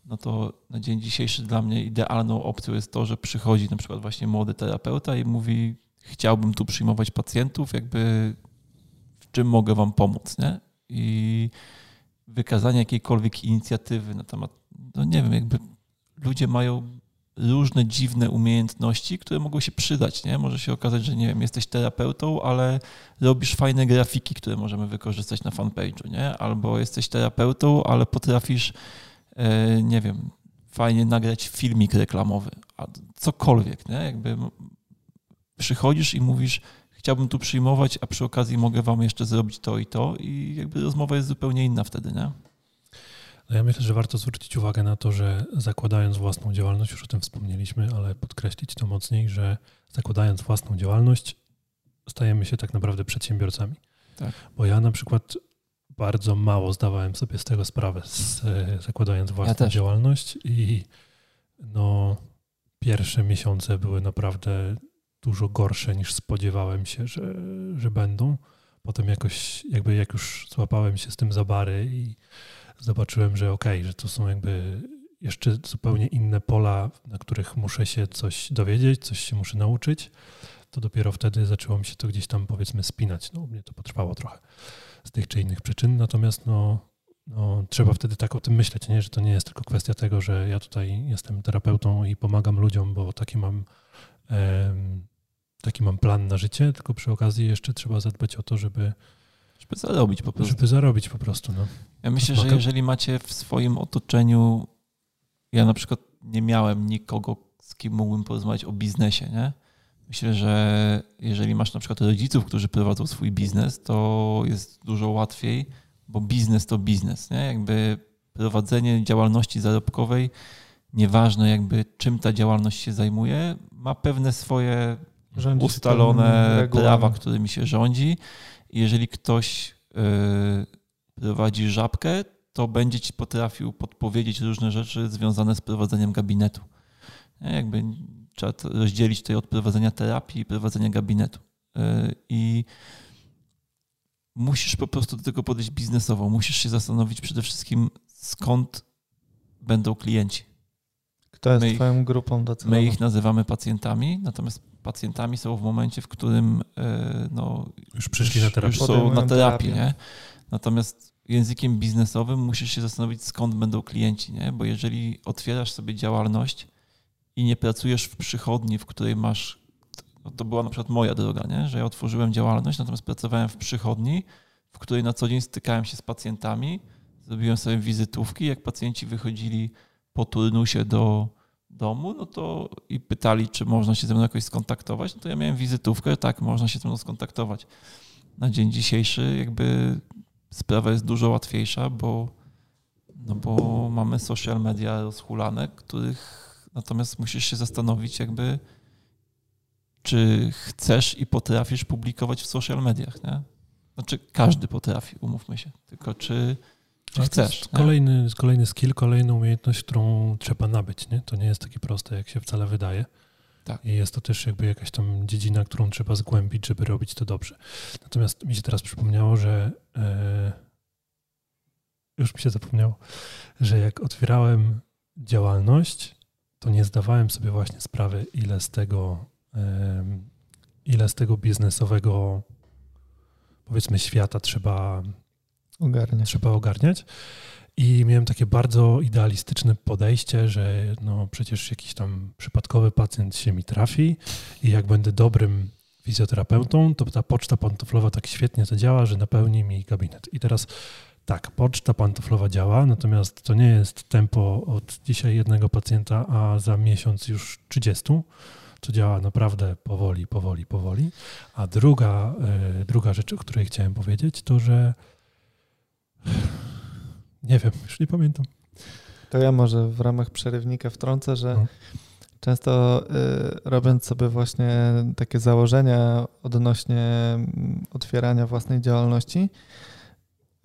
no to na dzień dzisiejszy dla mnie idealną opcją jest to, że przychodzi na przykład właśnie młody terapeuta i mówi chciałbym tu przyjmować pacjentów, jakby w czym mogę wam pomóc, nie? I wykazanie jakiejkolwiek inicjatywy na temat, no nie wiem, jakby ludzie mają różne dziwne umiejętności, które mogą się przydać, nie? Może się okazać, że nie wiem, jesteś terapeutą, ale robisz fajne grafiki, które możemy wykorzystać na fanpage'u, nie? Albo jesteś terapeutą, ale potrafisz, e, nie wiem, fajnie nagrać filmik reklamowy, cokolwiek, nie? Jakby przychodzisz i mówisz, chciałbym tu przyjmować, a przy okazji mogę wam jeszcze zrobić to i to i jakby rozmowa jest zupełnie inna wtedy, nie? No ja myślę, że warto zwrócić uwagę na to, że zakładając własną działalność, już o tym wspomnieliśmy, ale podkreślić to mocniej, że zakładając własną działalność, stajemy się tak naprawdę przedsiębiorcami. Tak. Bo ja na przykład bardzo mało zdawałem sobie z tego sprawę, z, zakładając własną ja działalność i no, pierwsze miesiące były naprawdę dużo gorsze niż spodziewałem się, że, że będą. Potem jakoś, jakby jak już złapałem się z tym za bary i zobaczyłem, że okej, okay, że to są jakby jeszcze zupełnie inne pola, na których muszę się coś dowiedzieć, coś się muszę nauczyć, to dopiero wtedy zaczęło mi się to gdzieś tam powiedzmy spinać. No, mnie to potrwało trochę z tych czy innych przyczyn, natomiast no, no, trzeba wtedy tak o tym myśleć, nie? że to nie jest tylko kwestia tego, że ja tutaj jestem terapeutą i pomagam ludziom, bo taki mam, taki mam plan na życie, tylko przy okazji jeszcze trzeba zadbać o to, żeby żeby zarobić po prostu. Żeby zarobić po prostu, no. Ja myślę, że jeżeli macie w swoim otoczeniu, ja na przykład nie miałem nikogo, z kim mógłbym porozmawiać o biznesie, nie? Myślę, że jeżeli masz na przykład rodziców, którzy prowadzą swój biznes, to jest dużo łatwiej, bo biznes to biznes, nie? Jakby prowadzenie działalności zarobkowej, nieważne jakby czym ta działalność się zajmuje, ma pewne swoje Rządzi ustalone prawa, którymi się rządzi jeżeli ktoś y, prowadzi żabkę, to będzie ci potrafił podpowiedzieć różne rzeczy związane z prowadzeniem gabinetu. Jakby trzeba rozdzielić tutaj od prowadzenia terapii i prowadzenia gabinetu. Y, I musisz po prostu do tego podejść biznesowo. Musisz się zastanowić przede wszystkim, skąd będą klienci. Kto jest my twoją grupą docelową? My ich nazywamy pacjentami, natomiast pacjentami są w momencie, w którym e, no, już przyszli na terapię. Już są na terapii, nie? Natomiast językiem biznesowym musisz się zastanowić, skąd będą klienci, nie? Bo jeżeli otwierasz sobie działalność i nie pracujesz w przychodni, w której masz, no to była na przykład moja droga, nie? Że ja otworzyłem działalność, natomiast pracowałem w przychodni, w której na co dzień stykałem się z pacjentami, zrobiłem sobie wizytówki, jak pacjenci wychodzili po turnusie do, domu, no to i pytali, czy można się ze mną jakoś skontaktować, no to ja miałem wizytówkę, tak, można się ze mną skontaktować. Na dzień dzisiejszy jakby sprawa jest dużo łatwiejsza, bo, no bo mamy social media rozhulane, których natomiast musisz się zastanowić jakby, czy chcesz i potrafisz publikować w social mediach, nie? Znaczy każdy potrafi, umówmy się, tylko czy czy chcesz. Kolejny, kolejny skill, kolejna umiejętność, którą trzeba nabyć. Nie? To nie jest takie proste, jak się wcale wydaje. Tak. I jest to też jakby jakaś tam dziedzina, którą trzeba zgłębić, żeby robić to dobrze. Natomiast mi się teraz przypomniało, że e, już mi się zapomniało, że jak otwierałem działalność, to nie zdawałem sobie właśnie sprawy, ile z tego, ile z tego biznesowego, powiedzmy, świata trzeba ogarniać. Trzeba ogarniać. I miałem takie bardzo idealistyczne podejście, że no przecież jakiś tam przypadkowy pacjent się mi trafi i jak będę dobrym fizjoterapeutą, to ta poczta pantoflowa tak świetnie to działa, że napełni mi gabinet. I teraz tak, poczta pantoflowa działa, natomiast to nie jest tempo od dzisiaj jednego pacjenta, a za miesiąc już 30. To działa naprawdę powoli, powoli, powoli. A druga, yy, druga rzecz, o której chciałem powiedzieć, to że nie wiem, już nie pamiętam. To ja może w ramach przerywnika wtrącę, że no. często y, robiąc sobie właśnie takie założenia odnośnie mm, otwierania własnej działalności,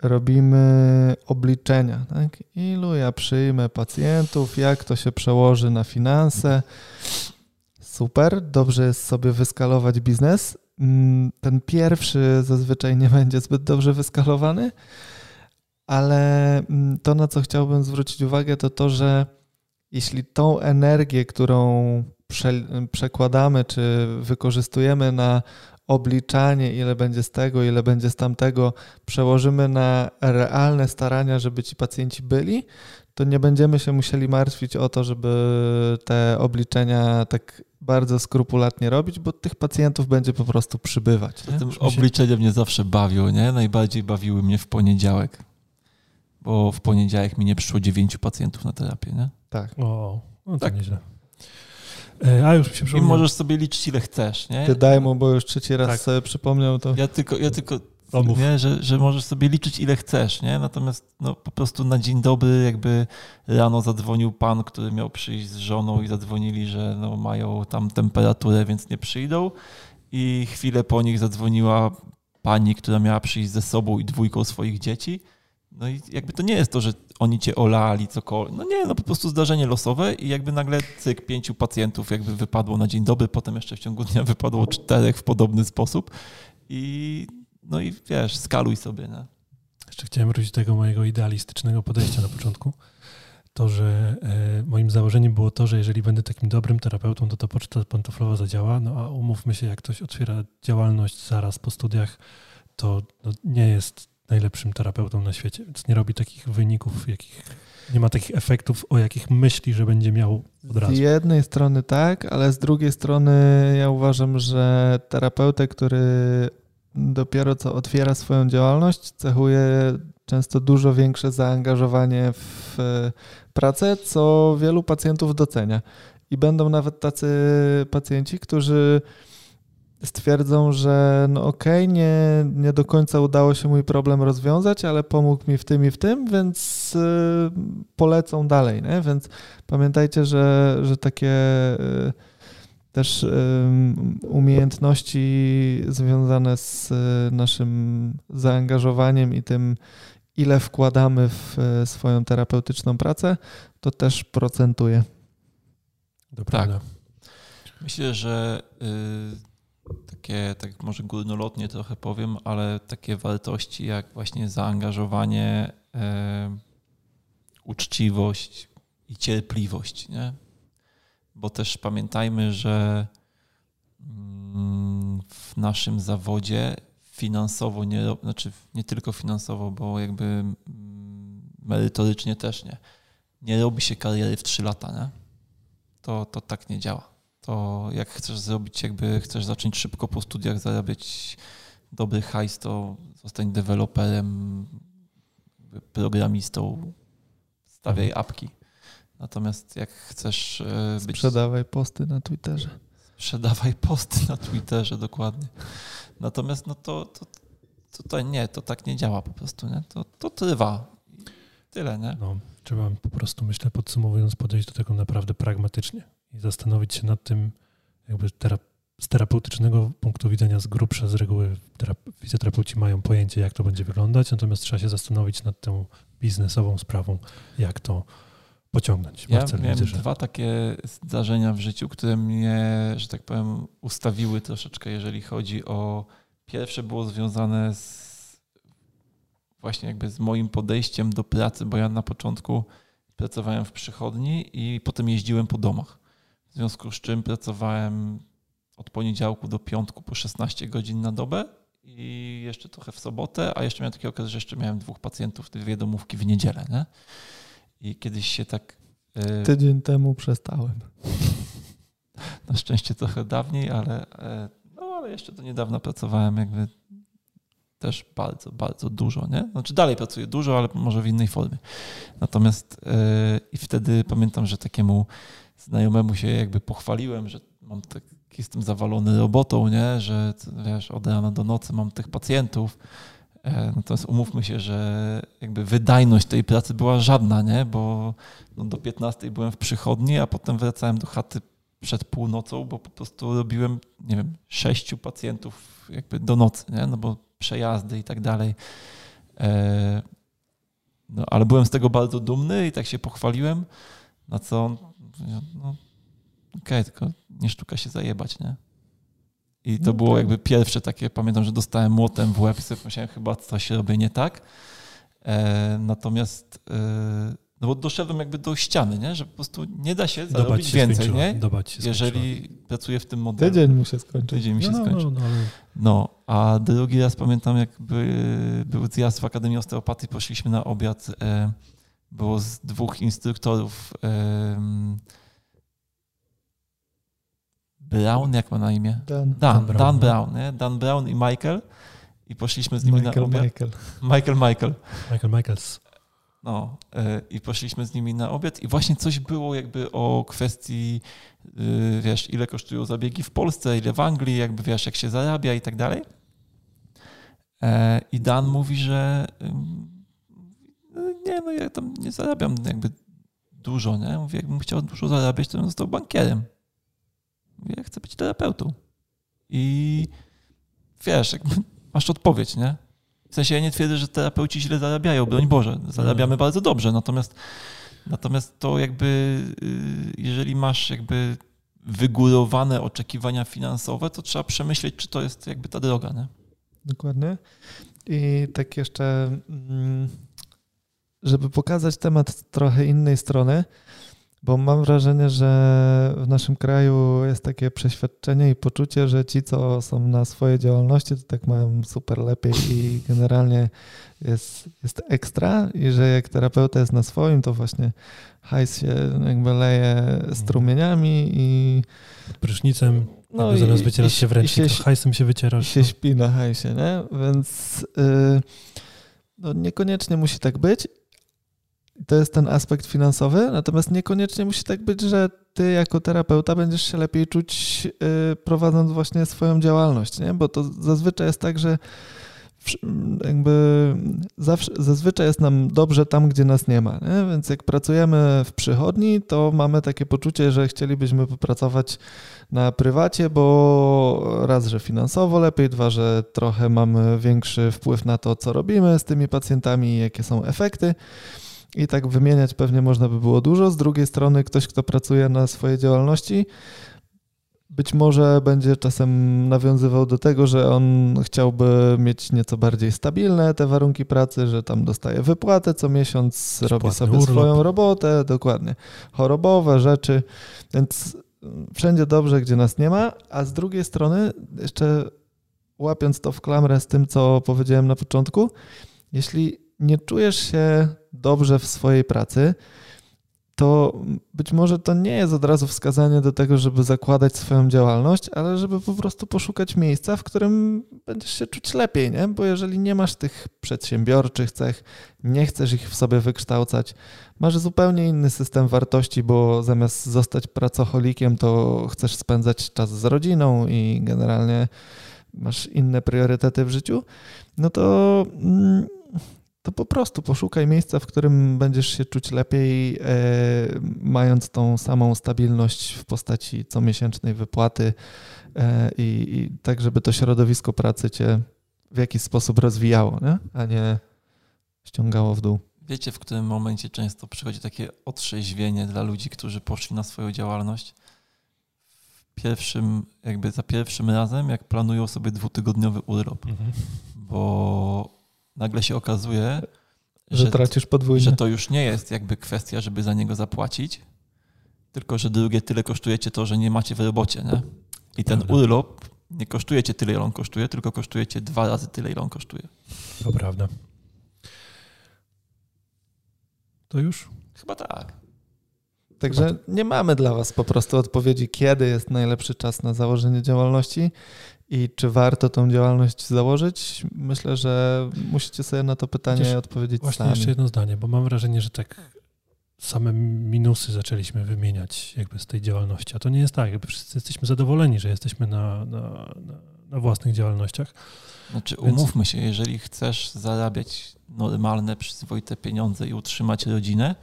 robimy obliczenia. Tak? Ilu ja przyjmę pacjentów, jak to się przełoży na finanse. Super, dobrze jest sobie wyskalować biznes. Mm, ten pierwszy zazwyczaj nie będzie zbyt dobrze wyskalowany, ale mm, to, na co chciałbym zwrócić uwagę, to to, że jeśli tą energię, którą prze, przekładamy czy wykorzystujemy na obliczanie, ile będzie z tego, ile będzie z tamtego, przełożymy na realne starania, żeby ci pacjenci byli, to nie będziemy się musieli martwić o to, żeby te obliczenia tak bardzo skrupulatnie robić, bo tych pacjentów będzie po prostu przybywać. Tym obliczenia mnie zawsze bawią, nie? Najbardziej bawiły mnie w poniedziałek bo w poniedziałek mi nie przyszło dziewięciu pacjentów na terapię, nie? Tak. O, no to tak. nieźle. E, a już mi się przypomniał. I możesz sobie liczyć ile chcesz, nie? Ty daj mu, bo już trzeci raz tak. sobie przypomniał to. Ja tylko, ja tylko nie, że, że możesz sobie liczyć ile chcesz, nie? Natomiast no, po prostu na dzień dobry jakby rano zadzwonił pan, który miał przyjść z żoną i zadzwonili, że no, mają tam temperaturę, więc nie przyjdą i chwilę po nich zadzwoniła pani, która miała przyjść ze sobą i dwójką swoich dzieci no i jakby to nie jest to, że oni cię olali, cokolwiek. No nie, no po prostu zdarzenie losowe i jakby nagle cyk pięciu pacjentów jakby wypadło na dzień dobry, potem jeszcze w ciągu dnia wypadło czterech w podobny sposób i no i wiesz, skaluj sobie, nie? Jeszcze chciałem wrócić do tego mojego idealistycznego podejścia na początku. To, że e, moim założeniem było to, że jeżeli będę takim dobrym terapeutą, to ta poczta pantoflowa zadziała. No a umówmy się, jak ktoś otwiera działalność zaraz po studiach, to no, nie jest najlepszym terapeutą na świecie, więc nie robi takich wyników, jakich nie ma takich efektów, o jakich myśli, że będzie miał od razu. Z jednej strony tak, ale z drugiej strony ja uważam, że terapeutę, który dopiero co otwiera swoją działalność, cechuje często dużo większe zaangażowanie w pracę, co wielu pacjentów docenia. I będą nawet tacy pacjenci, którzy stwierdzą, że no okej, okay, nie, nie do końca udało się mój problem rozwiązać, ale pomógł mi w tym i w tym, więc y, polecą dalej, nie? Więc pamiętajcie, że, że takie y, też y, umiejętności związane z naszym zaangażowaniem i tym, ile wkładamy w swoją terapeutyczną pracę, to też procentuje. Tak. Myślę, że takie, tak może górnolotnie trochę powiem, ale takie wartości jak właśnie zaangażowanie, e, uczciwość i cierpliwość, nie? Bo też pamiętajmy, że mm, w naszym zawodzie finansowo nie, znaczy nie tylko finansowo, bo jakby mm, merytorycznie też nie. Nie robi się kariery w trzy lata, nie? To, to tak nie działa to jak chcesz zrobić, jakby chcesz zacząć szybko po studiach zarabiać dobry hajs, to zostań deweloperem, programistą, stawiaj mhm. apki. Natomiast jak chcesz e, być... Sprzedawaj posty na Twitterze. Sprzedawaj posty na Twitterze, dokładnie. Natomiast no to, to, to, to nie, to tak nie działa po prostu, nie? To, to trwa. Tyle, nie? No, trzeba po prostu, myślę, podsumowując, podejść do tego naprawdę pragmatycznie i zastanowić się nad tym, jakby z terapeutycznego punktu widzenia z grubsza z reguły fizjoterapeuci mają pojęcie, jak to będzie wyglądać, natomiast trzeba się zastanowić nad tą biznesową sprawą, jak to pociągnąć. Ja Marcel, miałem widzę, dwa takie zdarzenia w życiu, które mnie, że tak powiem, ustawiły troszeczkę, jeżeli chodzi o... Pierwsze było związane z właśnie jakby z moim podejściem do pracy, bo ja na początku pracowałem w przychodni i potem jeździłem po domach. W związku z czym pracowałem od poniedziałku do piątku po 16 godzin na dobę i jeszcze trochę w sobotę, a jeszcze miałem taki okres, że jeszcze miałem dwóch pacjentów, dwie domówki w niedzielę. Nie? I kiedyś się tak. Yy, Tydzień temu przestałem. Na szczęście trochę dawniej, ale, no, ale jeszcze do niedawna pracowałem jakby też bardzo, bardzo dużo, nie? Znaczy dalej pracuję dużo, ale może w innej formie. Natomiast yy, i wtedy pamiętam, że takiemu znajomemu się jakby pochwaliłem, że mam tak, jestem zawalony robotą, nie? Że wiesz, od rana do nocy mam tych pacjentów. E, natomiast umówmy się, że jakby wydajność tej pracy była żadna, nie? Bo no do 15 byłem w przychodni, a potem wracałem do chaty przed północą, bo po prostu robiłem, nie wiem, sześciu pacjentów jakby do nocy, nie? No bo przejazdy i tak dalej. E, no, ale byłem z tego bardzo dumny i tak się pochwaliłem, na co on, no, okej, okay, tylko nie sztuka się zajebać, nie? I to no było tak. jakby pierwsze takie, pamiętam, że dostałem młotem w łeb i sobie pomyślałem, chyba coś robię nie tak. E, natomiast e, no bo doszedłem jakby do ściany, nie? że po prostu nie da się zarobić się więcej, nie? jeżeli pracuję w tym modelu. Tydzień mu się skończy. Tydzień mi się no, no, skończy. No, no, no, a drugi raz pamiętam, jak był zjazd w Akademii Osteopatii, poszliśmy na obiad, e, było z dwóch instruktorów Brown, jak ma na imię? Dan. Dan, Dan Brown, Dan, Brown, nie? Dan Brown i Michael i poszliśmy z nimi Michael, na obiad. Michael. Michael, Michael. Michael Michaels. No e, i poszliśmy z nimi na obiad i właśnie coś było jakby o kwestii, y, wiesz, ile kosztują zabiegi w Polsce, ile w Anglii, jakby wiesz, jak się zarabia i tak dalej. E, I Dan mówi, że nie, no ja tam nie zarabiam jakby dużo, nie? Mówi, jakbym chciał dużo zarabiać, to bym został bankierem. Mówi, ja chcę być terapeutą. I wiesz, jakby masz odpowiedź, nie? W sensie ja nie twierdzę, że terapeuci źle zarabiają, broń Boże, zarabiamy no. bardzo dobrze, natomiast, natomiast to jakby, y, jeżeli masz jakby wygórowane oczekiwania finansowe, to trzeba przemyśleć, czy to jest jakby ta droga, nie? Dokładnie. I tak jeszcze, mm, żeby pokazać temat trochę innej strony, bo mam wrażenie, że w naszym kraju jest takie przeświadczenie i poczucie, że ci, co są na swojej działalności, to tak mają super lepiej i generalnie jest, jest ekstra i że jak terapeuta jest na swoim, to właśnie hajs się jakby leje strumieniami i... Prysznicem, no i, zamiast wycierać się w ręcznik, się, hajsem się wycierasz. I się no. śpi na hajsie, nie? Więc yy, no niekoniecznie musi tak być to jest ten aspekt finansowy, natomiast niekoniecznie musi tak być, że ty jako terapeuta będziesz się lepiej czuć yy, prowadząc właśnie swoją działalność, nie? Bo to zazwyczaj jest tak, że jakby zawsze, zazwyczaj jest nam dobrze tam, gdzie nas nie ma. Nie? Więc jak pracujemy w przychodni, to mamy takie poczucie, że chcielibyśmy popracować na prywacie, bo raz, że finansowo lepiej, dwa, że trochę mamy większy wpływ na to, co robimy z tymi pacjentami jakie są efekty. I tak wymieniać pewnie można by było dużo. Z drugiej strony ktoś, kto pracuje na swojej działalności, być może będzie czasem nawiązywał do tego, że on chciałby mieć nieco bardziej stabilne te warunki pracy, że tam dostaje wypłatę co miesiąc, robi sobie urlop. swoją robotę, dokładnie, chorobowe rzeczy, więc wszędzie dobrze, gdzie nas nie ma, a z drugiej strony jeszcze łapiąc to w klamrę z tym, co powiedziałem na początku, jeśli nie czujesz się dobrze w swojej pracy, to być może to nie jest od razu wskazanie do tego, żeby zakładać swoją działalność, ale żeby po prostu poszukać miejsca, w którym będziesz się czuć lepiej, nie? Bo jeżeli nie masz tych przedsiębiorczych cech, nie chcesz ich w sobie wykształcać, masz zupełnie inny system wartości, bo zamiast zostać pracocholikiem, to chcesz spędzać czas z rodziną i generalnie masz inne priorytety w życiu, no to mm, to po prostu poszukaj miejsca, w którym będziesz się czuć lepiej, e, mając tą samą stabilność w postaci comiesięcznej wypłaty e, i, i, tak, żeby to środowisko pracy cię w jakiś sposób rozwijało, nie? a nie ściągało w dół. Wiecie, w którym momencie często przychodzi takie otrzeźwienie dla ludzi, którzy poszli na swoją działalność? W pierwszym, jakby za pierwszym razem, jak planują sobie dwutygodniowy urlop. Mhm. Bo nagle się okazuje, Że tracisz podwójnie. Że to już nie jest jakby kwestia, żeby za niego zapłacić, tylko że drugie tyle kosztuje cię to, że nie macie w robocie, nie? I ten Prawda. urlop nie kosztuje cię tyle, ile on kosztuje, tylko kosztuje cię dwa razy tyle, ile on kosztuje. To prawda. To już? Chyba tak. Także nie mamy dla Was po prostu odpowiedzi, kiedy jest najlepszy czas na założenie działalności i czy warto tą działalność założyć. Myślę, że musicie sobie na to pytanie Chociaż odpowiedzieć Właśnie sami. jeszcze jedno zdanie, bo mam wrażenie, że tak same minusy zaczęliśmy wymieniać jakby z tej działalności. A to nie jest tak, jakby wszyscy jesteśmy zadowoleni, że jesteśmy na, na, na, na własnych działalnościach. Znaczy, Więc- umówmy się, jeżeli chcesz zarabiać normalne, przyzwoite pieniądze i utrzymać rodzinę,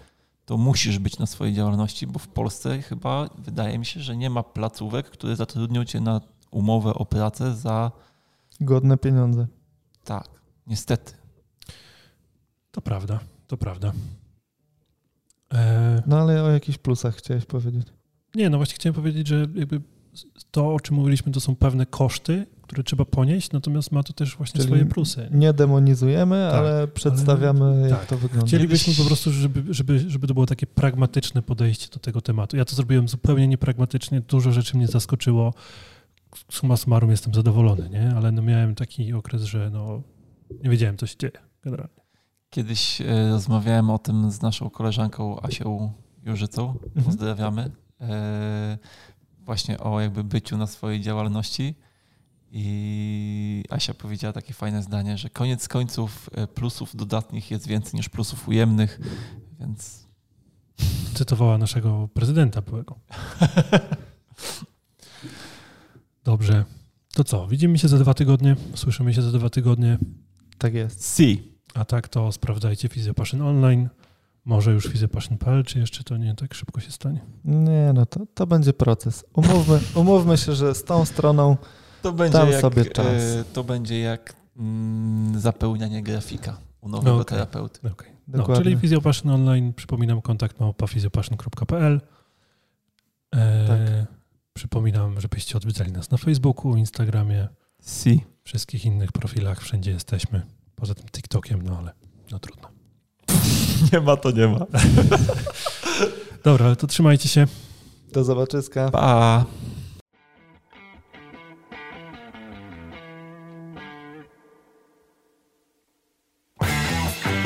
to musisz być na swojej działalności, bo w Polsce chyba wydaje mi się, że nie ma placówek, które zatrudnią cię na umowę o pracę za Godne pieniądze. tak. Niestety. To prawda, to prawda. E, No ale o jakichś plusach chciałeś powiedzieć. nie, no właśnie chciałem powiedzieć, że jakby to, o czym mówiliśmy, to są pewne koszty, które trzeba ponieść, natomiast ma to też właśnie Czyli swoje plusy. Nie demonizujemy, Tak, ale przedstawiamy, jak tak. to wygląda. Chcielibyśmy po prostu, żeby, żeby, żeby to było takie pragmatyczne podejście do tego tematu. Ja to zrobiłem zupełnie niepragmatycznie, dużo rzeczy mnie zaskoczyło. Summa summarum jestem zadowolony, nie? Ale no miałem taki okres, że no nie wiedziałem, co się dzieje generalnie. Kiedyś e, rozmawiałem o tym z naszą koleżanką Asią Jurzycą. Mhm. Pozdrawiamy. E, właśnie o jakby byciu na swojej działalności. I Asia powiedziała takie fajne zdanie, że koniec końców e, plusów dodatnich jest więcej niż plusów ujemnych, więc Cytowała naszego prezydenta byłego. Dobrze. To co? Widzimy się za dwa tygodnie, słyszymy się za dwa tygodnie. Tak jest. si. A tak to sprawdzajcie Fizjopaszyn online. Może już fizjopaszyn.pl, czy jeszcze to nie tak szybko się stanie? Nie, no to, to będzie proces. Umówmy, umówmy się, że z tą stroną To będzie Dam jak, sobie czas. e, to będzie jak mm, zapełnianie grafika u nowego No okej. terapeuty. Okay. No, dokładnie. czyli Fizjopaszyn online, przypominam, kontakt małpa fizjopaszyn.pl. E, Tak. Przypominam, żebyście odwiedzali nas na Facebooku, Instagramie, Si. wszystkich innych profilach, wszędzie jesteśmy. Poza tym TikTokiem, no ale no trudno. Nie ma to nie ma. Dobra, ale to trzymajcie się. do zobaczyska. Pa.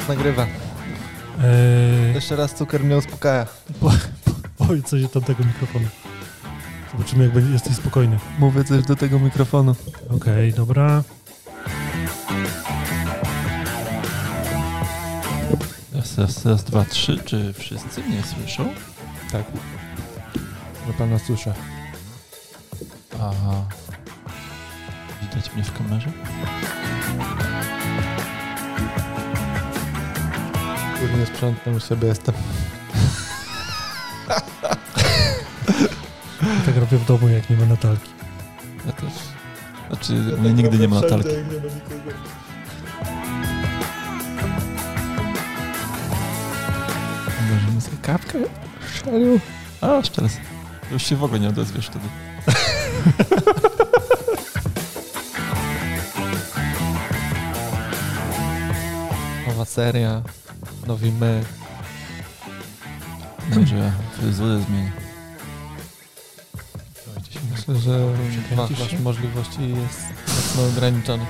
Nagrywa. Eee, Jeszcze raz cukier mnie uspokaja. oj, coś do tamtego mikrofonu. Zobaczymy, jak będzie, jesteś spokojny. Mówię coś do tego mikrofonu. Okej, dobra. Raz, raz, raz, dwa, trzy. Czy wszyscy mnie słyszą? Tak. Ja pana słyszę. Aha. Widać mnie w kamerze? Głównie sprzątnę u siebie Tak robię w domu, jak nie ma Natalki. Ja też. Znaczy, u mnie nigdy nie ma Natalki. Możemy sobie kapkę? Szalił. A, jeszcze raz. Już się w ogóle nie odezwiesz wtedy. Nowa seria. Nowi my. Może ja fryzurę zmienię. Myślę, że się? możliwości jest mocno ograniczony.